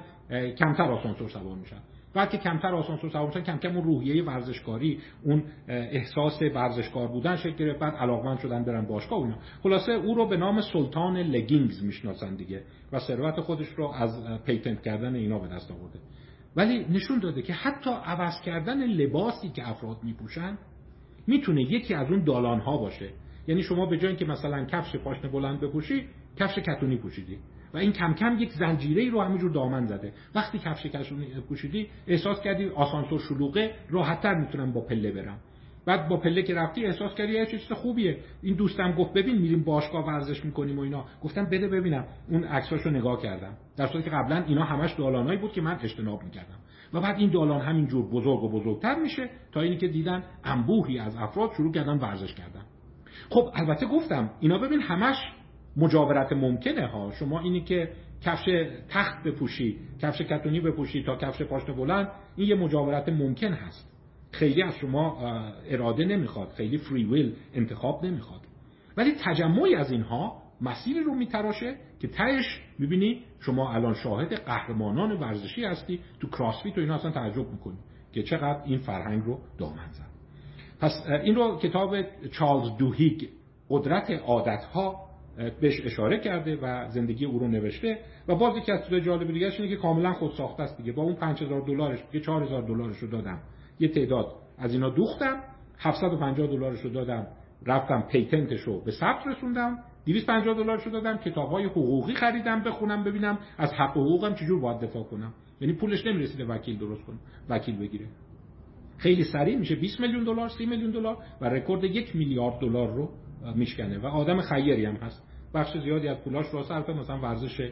کمتر آسانسور سوار میشن. بعد که کمتر آسانسور سوار میشن کم کم اون روحیه ورزشکاری اون احساس ورزشکار بودن شکل گرفت بعد علاقمند شدن برن باشگاه اینا. خلاصه او رو به نام سلطان leggings می‌شناسن دیگه و ثروت خودش رو از patent کردن اینا به دست آورده. ولی نشون داده که حتی عوض کردن لباسی که افراد میپوشن می‌تونه یکی از اون دالان ها باشه. یعنی شما به جای که مثلا کفش پاشنه بلند بپوشی کفش کتونی پوشیدی. و این کم کم یک زنجیره رو همینجور دامن زده. وقتی کفش کتونی پوشیدی احساس کردی آسانسور شلوغه راحتتر می‌تونم با پله برم. بعد با پله که رفتی احساس کردی یه چیز خوبیه. این دوستم گفت ببین میریم باشگاه ورزش می‌کنیم و اینا. گفتم بده ببینم. اون عکساشو نگاه کردم. در صورتی که قبلا اینا همش دالانایی بود که من اجتناب می‌کردم. و بعد این دالان همینجور بزرگ و بزرگتر میشه تا اینی که دیدن انبوهی از افراد شروع کردن ورزش کردن. خب البته گفتم اینا ببین همش مجاورت ممکنه ها. شما اینی که کفش تخت بپوشی کفش کتونی بپوشی تا کفش پاشنه بلند این یه مجاورت ممکن هست. خیلی از شما اراده نمی‌خواد خیلی فری ویل انتخاب نمی‌خواد. ولی تجمعی از اینها مسیری رو میتراشه که تهش می‌بینی شما الان شاهد قهرمانان ورزشی هستی تو کراسفیت و اینا اصلا تعجب می‌کنی که چقدر این فرهنگ رو دامن زد. پس این رو کتاب چارلز دوهیگ قدرت عادتها بهش اشاره کرده و زندگی او رو نوشته و باز یکی از چیزای جالب دیگه اینه که کاملا خود ساخته است دیگه. با اون 5000 دلارش که 4000 دلارش رو دادم. یه تعداد. از اینا دوختم 750 دلارش رو دادم. رفتم پیتنتش رو به ثبت رسوندم. 250 دلارش رو دادم کتاب‌های حقوقی خریدم بخونم ببینم. از حق حقوقم چجور باید دفاع کنم. یعنی پولش نمی‌رسیده وکیل درست کنه وکیل بگیره. خیلی سریع میشه. 20 میلیون دلار 30 میلیون دلار و رکورد یک میلیارد دلار رو میشکنه. و آدم خیری هم هست. بخش زیادی از پولاش رو صرف مثلا ورزش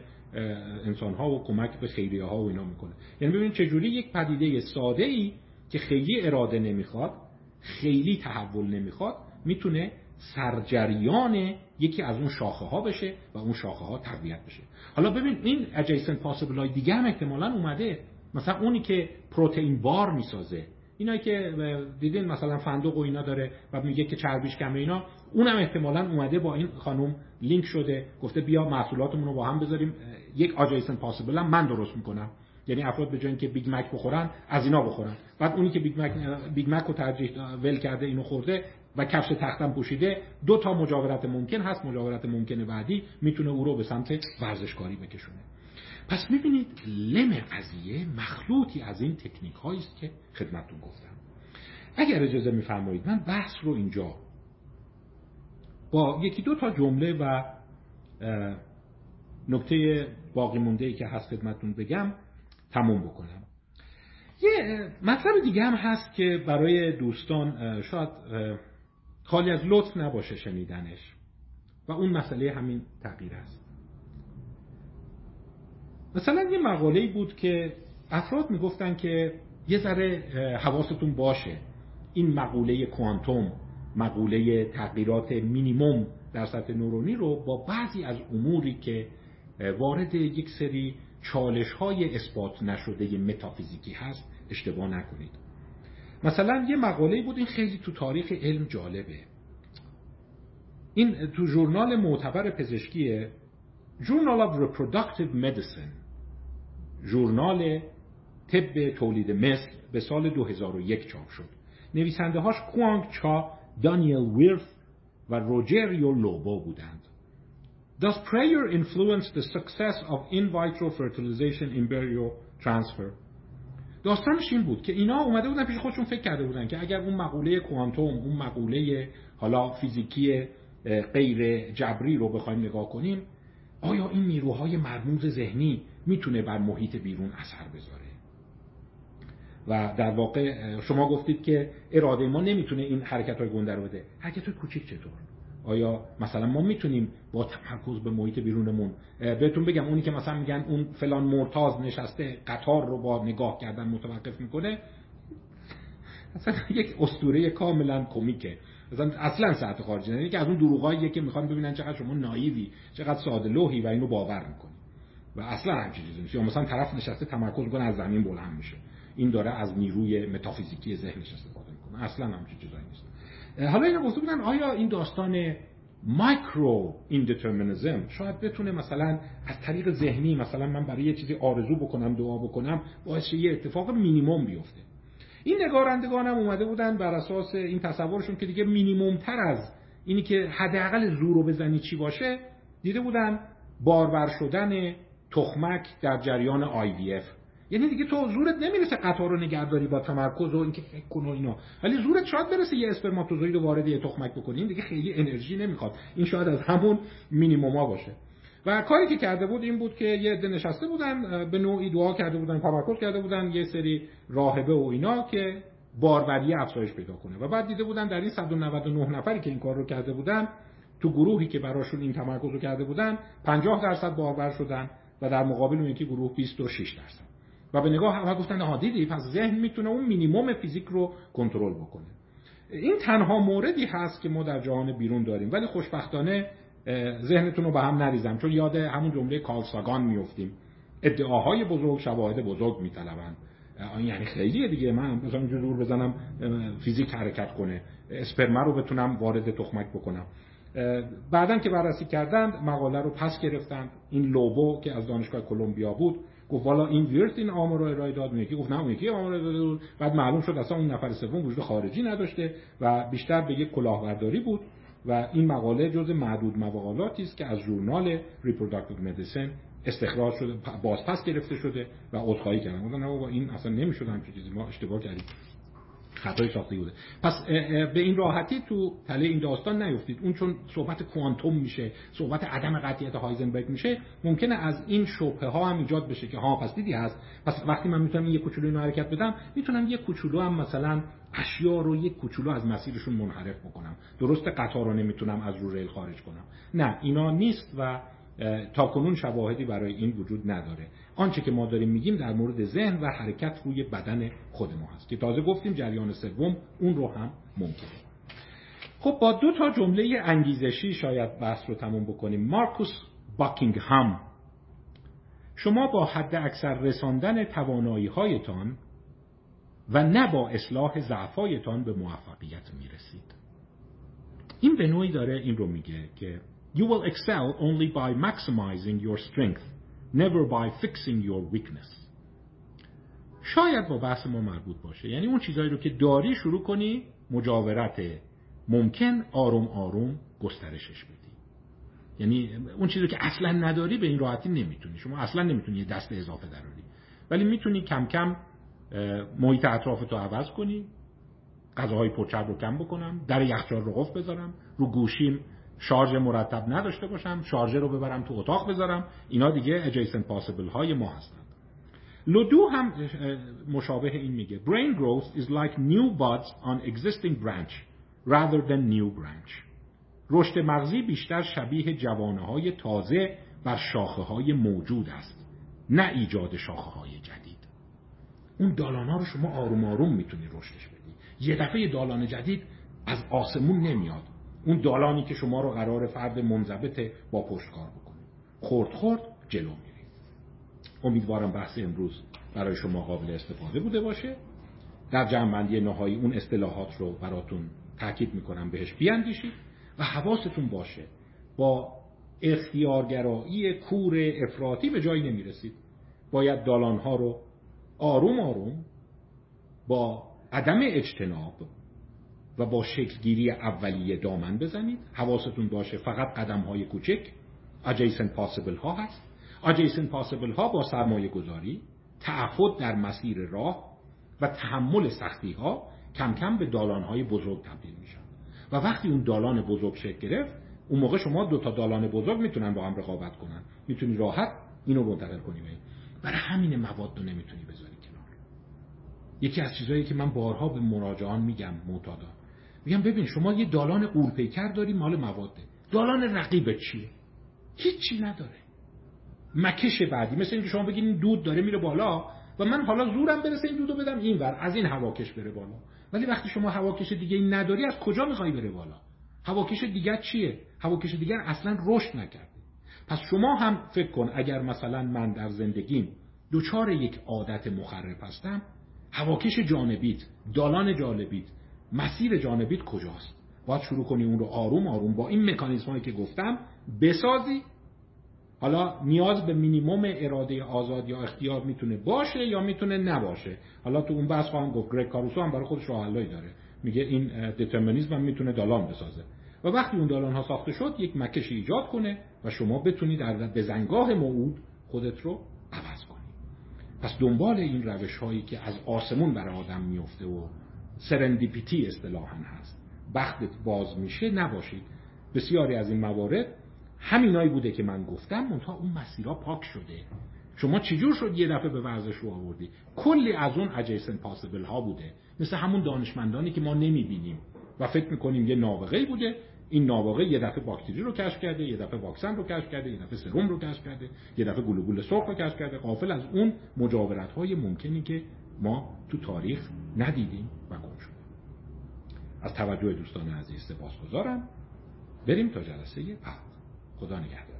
انسان ها و کمک به خیریه ها و اینا می‌کنه. یعنی ببینید چجوری یک پدیده ساده ای که خیلی اراده نمی‌خواد خیلی تحول نمی‌خواد می‌تونه سرجریان یکی از اون شاخه ها بشه و اون شاخه ها تقویت بشه. حالا ببین این adjacent possible دیگه هم احتمالا اومده. مثلا اونی که protein bar می‌سازه اینایی که دیدین مثلا فندق و اینا داره و میگه که چربیش کمه اینا اونم احتمالا اومده با این خانم لینک شده گفته بیا محصولاتمون رو با هم بذاریم. یک adjacent possible هم من درست می‌کنم. یعنی افراد به جای اینکه بیگ مک بخورن از اینا بخورن. بعد اونی که بیگ مک بیگ مک رو ترجیح ول کرده اینو خورده و کفش تختم پوشیده دو تا مجاورت ممکن هست. مجاورت ممکن بعدی می‌تونه او رو به سمت ورزشکاری بکشونه. پس می‌بینید لم قضیه مخلوطی از این تکنیک است که خدمتتون گفتم. اگر اجازه میفرمایید من بحث رو اینجا با یکی دو تا جمله و نکته باقی مونده ای که هست خدمتتون بگم تموم بکنم. یه مطلب دیگه هم هست که برای دوستان شاید خالی از لطف نباشه شنیدنش و اون مسئله همین تغییر است. مثلا یه مقاله بود که افراد می‌گفتن که یه ذره حواستون باشه. این مقوله کوانتوم مقوله تغییرات مینیموم در سطح نورونی رو با بعضی از اموری که وارد یک سری چالش های اثبات نشده متافیزیکی هست اشتباه نکنید. مثلا یه مقاله بود این خیلی تو تاریخ علم جالبه. این تو ژورنال معتبر پزشکی Journal of Reproductive Medicine. ژورنال طب تولید مثل به سال 2001 چاپ شد نویسنده هاش کوانگ چا دانیل ویرف و روجریو لوبو بودند Does prayer influence the success of in vitro fertilization embryo transfer? داستانش این بود که اینا اومده بودن پیش خودشون فکر کرده بودن که اگر اون مقوله کوانتوم اون مقوله حالا فیزیکی غیر جبری رو بخوایم نگاه کنیم آیا این نیروهای مرموز ذهنی می‌تونه بر محیط بیرون اثر بذاره. و در واقع شما گفتید که اراده ما نمی‌تونه این حرکت های گنده رو بده. حرکت های کوچیک چطور؟ آیا مثلا ما می‌تونیم با تمرکز به محیط بیرونمون بهتون بگم اونی که مثلا میگن اون فلان مرتاز نشسته قطار رو با نگاه کردن متوقف می‌کنه؟ اصلا یک اسطوره کاملا کمیکه. مثلا اصلا ساعت خارجی نه. که از اون دروغاییه که می‌خوان ببینن چقدر شما نایوی چقدر ساده لوحی و اینو باور می‌کنی. و اصلا همچین چیزی نیست یا مثلا طرف نشسته تمرکز کنه از زمین بلند میشه. این داره از نیروی متافیزیکی ذهنش استفاده می‌کنه. اصلا همچین چیزایی نیست. حالا اینو گفته بودن آیا این داستان مایکرو ایندترمینیزم شاید بتونه مثلا از طریق ذهنی مثلا من برای یه چیزی آرزو بکنم دعا بکنم باعث یه اتفاق مینیمم بیفته؟ این نگارندگان هم اومده بودن بر اساس این تصورشون که دیگه مینیمم تر از اینی که حداقل زور رو بزنی چی باشه دیده بودن بارور شدن تخمک در جریان IVF یعنی دیگه تو زورت نمی‌رسه قطار رو نگهداری با تمرکز و اینکه فکر کن و اینا. ولی زورت شاید برسه یه اسپرماتوزوید وارد یه تخمک بکنی دیگه خیلی انرژی نمی‌خواد. این شاید از همون مینیموما باشه. و کاری که کرده بود این بود که یه عده نشسته بودن به نوعی دعا کرده بودن تمرکز کرده بودن یه سری راهبه و اینا که باروری افزایش پیدا کنه. و بعد دیده بودن در این 199 نفری که این کار رو کرده بودن تو گروهی که براشون این تمرکز رو کرده بودن 50 درصد بارور شدن. و در مقابل اون یکی گروه 26 درصد. و به نگاه همه گفتن ها دیدی پس ذهن می‌تونه اون مینیمم فیزیک رو کنترل بکنه. این تنها موردی هست که ما در جهان بیرون داریم. ولی خوشبختانه ذهنتون رو به هم نریزم. چون یاد همون جمله کارساگان میفتیم ادعاهای بزرگ شواهد بزرگ میطلبن یعنی خیلیه دیگه. من مثلا زور بزنم فیزیک حرکت کنه. اسپرما رو بتونم وارد تخمک بکنم. بعدا که بررسی کردند مقاله رو پس گرفتند. این لوبو که از دانشگاه کلمبیا بود گفت والا این ویرت این آمار رو ارائه داد. یکی گفت نه اون یکی آمار داده بود. بعد معلوم شد اصلا اون نفر سوم وجود خارجی نداشته و بیشتر به یک کلاهبرداری بود و این مقاله جز معدود مقالاتی است که از ژورنال Reproductive Medicine استخراج شده بازپس گرفته شده و عذرخواهی کردن. گفتن نه این اصلا نمی‌شد همچین چیزی. ما اشتباه کردیم. خطای ساخته بوده. پس به این راحتی تو تله این داستان نیفتید. اون چون صحبت کوانتوم میشه صحبت عدم قطعیت هایزنبرگ میشه ممکنه از این شبهه ها هم ایجاد بشه که ها پس دیدی هست. پس وقتی من می‌تونم یه کوچولو اینو حرکت بدم می‌تونم یه کوچولو هم مثلا اشیا رو یک کوچولو از مسیرشون منحرف بکنم. درست قطار رو نمی‌تونم از رو ریل خارج کنم. نه اینا نیست و تا کنون شواهدی برای این وجود نداره. آنچه که ما داریم میگیم در مورد ذهن و حرکت روی بدن خود ما هست که تازه گفتیم جریان سوم اون رو هم ممکنه. خب با دو تا جمله انگیزشی شاید بحث رو تموم بکنیم. مارکوس باکینگهام شما با حد اکثر رساندن توانایی هایتان و نه با اصلاح ضعفایتان به موفقیت می‌رسید. این به نوعی داره این رو میگه که You will excel only by maximizing your strength, never by fixing your weakness. شاید با بحث ما مربوط باشه. یعنی اون چیزایی رو که داری شروع کنی مجاورت ممکن آروم آروم گسترشش بدی. یعنی اون چیزی که اصلا نداری به این راحتی نمی‌تونی. شما اصلا نمی‌تونی یه دست اضافه دراری. ولی می‌تونی کم کم محیط اطراف تو عوض کنی غذاهای پرچرب رو کم بکنم در یخچال رو قفل بذارم رو گوشیم شارژ مرتب نداشته باشم شارژر رو ببرم تو اتاق بذارم. اینا دیگه adjacent possible های ما هستند لودو هم مشابه این میگه. Brain growth is like new buds on existing branch rather than new branch. رشد مغزی بیشتر شبیه جوانه های تازه بر شاخه های موجود است نه ایجاد شاخه های جدید. اون دالان ها رو شما آروم آروم می‌تونی رشدش بدی. یه دفعه دالان جدید از آسمون نمیاد. اون دالانی که شما رو قرار فرد منضبط با پشت کار بکنه خورد خورد جلو میرید امیدوارم بحث امروز برای شما قابل استفاده بوده باشه. در جمعبندی نهایی اون اصطلاحات رو براتون تاکید می‌کنم بهش بیاندیشید و حواستون باشه با اختیارگرایی کور افراطی به جایی نمی‌رسید. باید دالانها رو آروم آروم با عدم اجتناب و با شکلگیری اولیه دامن بزنید. حواستون باشه فقط قدم های کوچک. Adjacent possible ها هست. Adjacent possible ها با سرمایه گذاری تعهد در مسیر راه و تحمل سختی ها کم کم به دالان های بزرگ تبدیل میشن. و وقتی اون دالان بزرگ شکل گرفت اون موقع شما دو تا دالان بزرگ می‌تونن با هم رقابت کنن. می‌تونی راحت اینو منتقل کنی برای همین مواد رو نمی‌تونی بذاری کنار. یکی از چیزهایی که من بارها به مراجعان میگم معتادا میگم ببین شما یه دالان قولپیکر داری مال مواده. دالان رقیب چیه؟ هیچی نداره. مکش بعدی. مثل اینکه شما بگید این دود داره میره بالا و من حالا زورم برسه این دودو بدم این ور. از این هواکش بره بالا. ولی وقتی شما هواکش دیگه این نداری از کجا می‌خوای بره بالا؟ هواکش دیگر چیه؟ هواکش دیگر اصلا رشد نکرده. پس شما هم فکر کن اگر مثلا من در زندگیم دوچار یک عادت مخرب هستم هواکش جانبیت دالان جانبیت مسیر جانبیت کجاست؟ باید شروع کنی اون رو آروم آروم با این مکانیزم هایی که گفتم بسازی. حالا نیاز به مینیموم اراده آزاد یا اختیار می‌تونه باشه یا می‌تونه نباشه. حالا تو اون بحث خواهم گفت گرگ کاروسو هم برای خودش راه داره. میگه این دترمینیسم هم می‌تونه دالان بسازه. و وقتی اون دالان ها ساخته شد یک مکش ایجاد کنه و شما بتونید در بزنگاه موعود خودت رو عوض کنی. پس دنبال این روش هایی که از آسمون برای آدم میفته و سرندیپیتی اصطلاحا هست. بختت باز میشه نباشید. بسیاری از این موارد همینایی بوده که من گفتم منتها اون مسیرها پاک شده. شما چجور شد یه دفعه به ورزش رو آوردی؟ کلی از اون اجیسن پاسبل ها بوده. مثل همون دانشمندانی که ما نمی‌بینیم. و فکر می‌کنیم یه نابغه بوده. این نابغه یه دفعه باکتری رو کشف کرده یه دفعه واکسن رو کشف کرده یه دفعه سرم رو کشف کرده یه دفعه گلوبول سرخ رو کشف کرده. غافل از اون مجاورت های ممکنی که ما تو تاریخ ندیدیم و گم شده از توجه دوستان عزیز سپاسگزارم. بریم تا جلسه بعد. خدا نگهدار.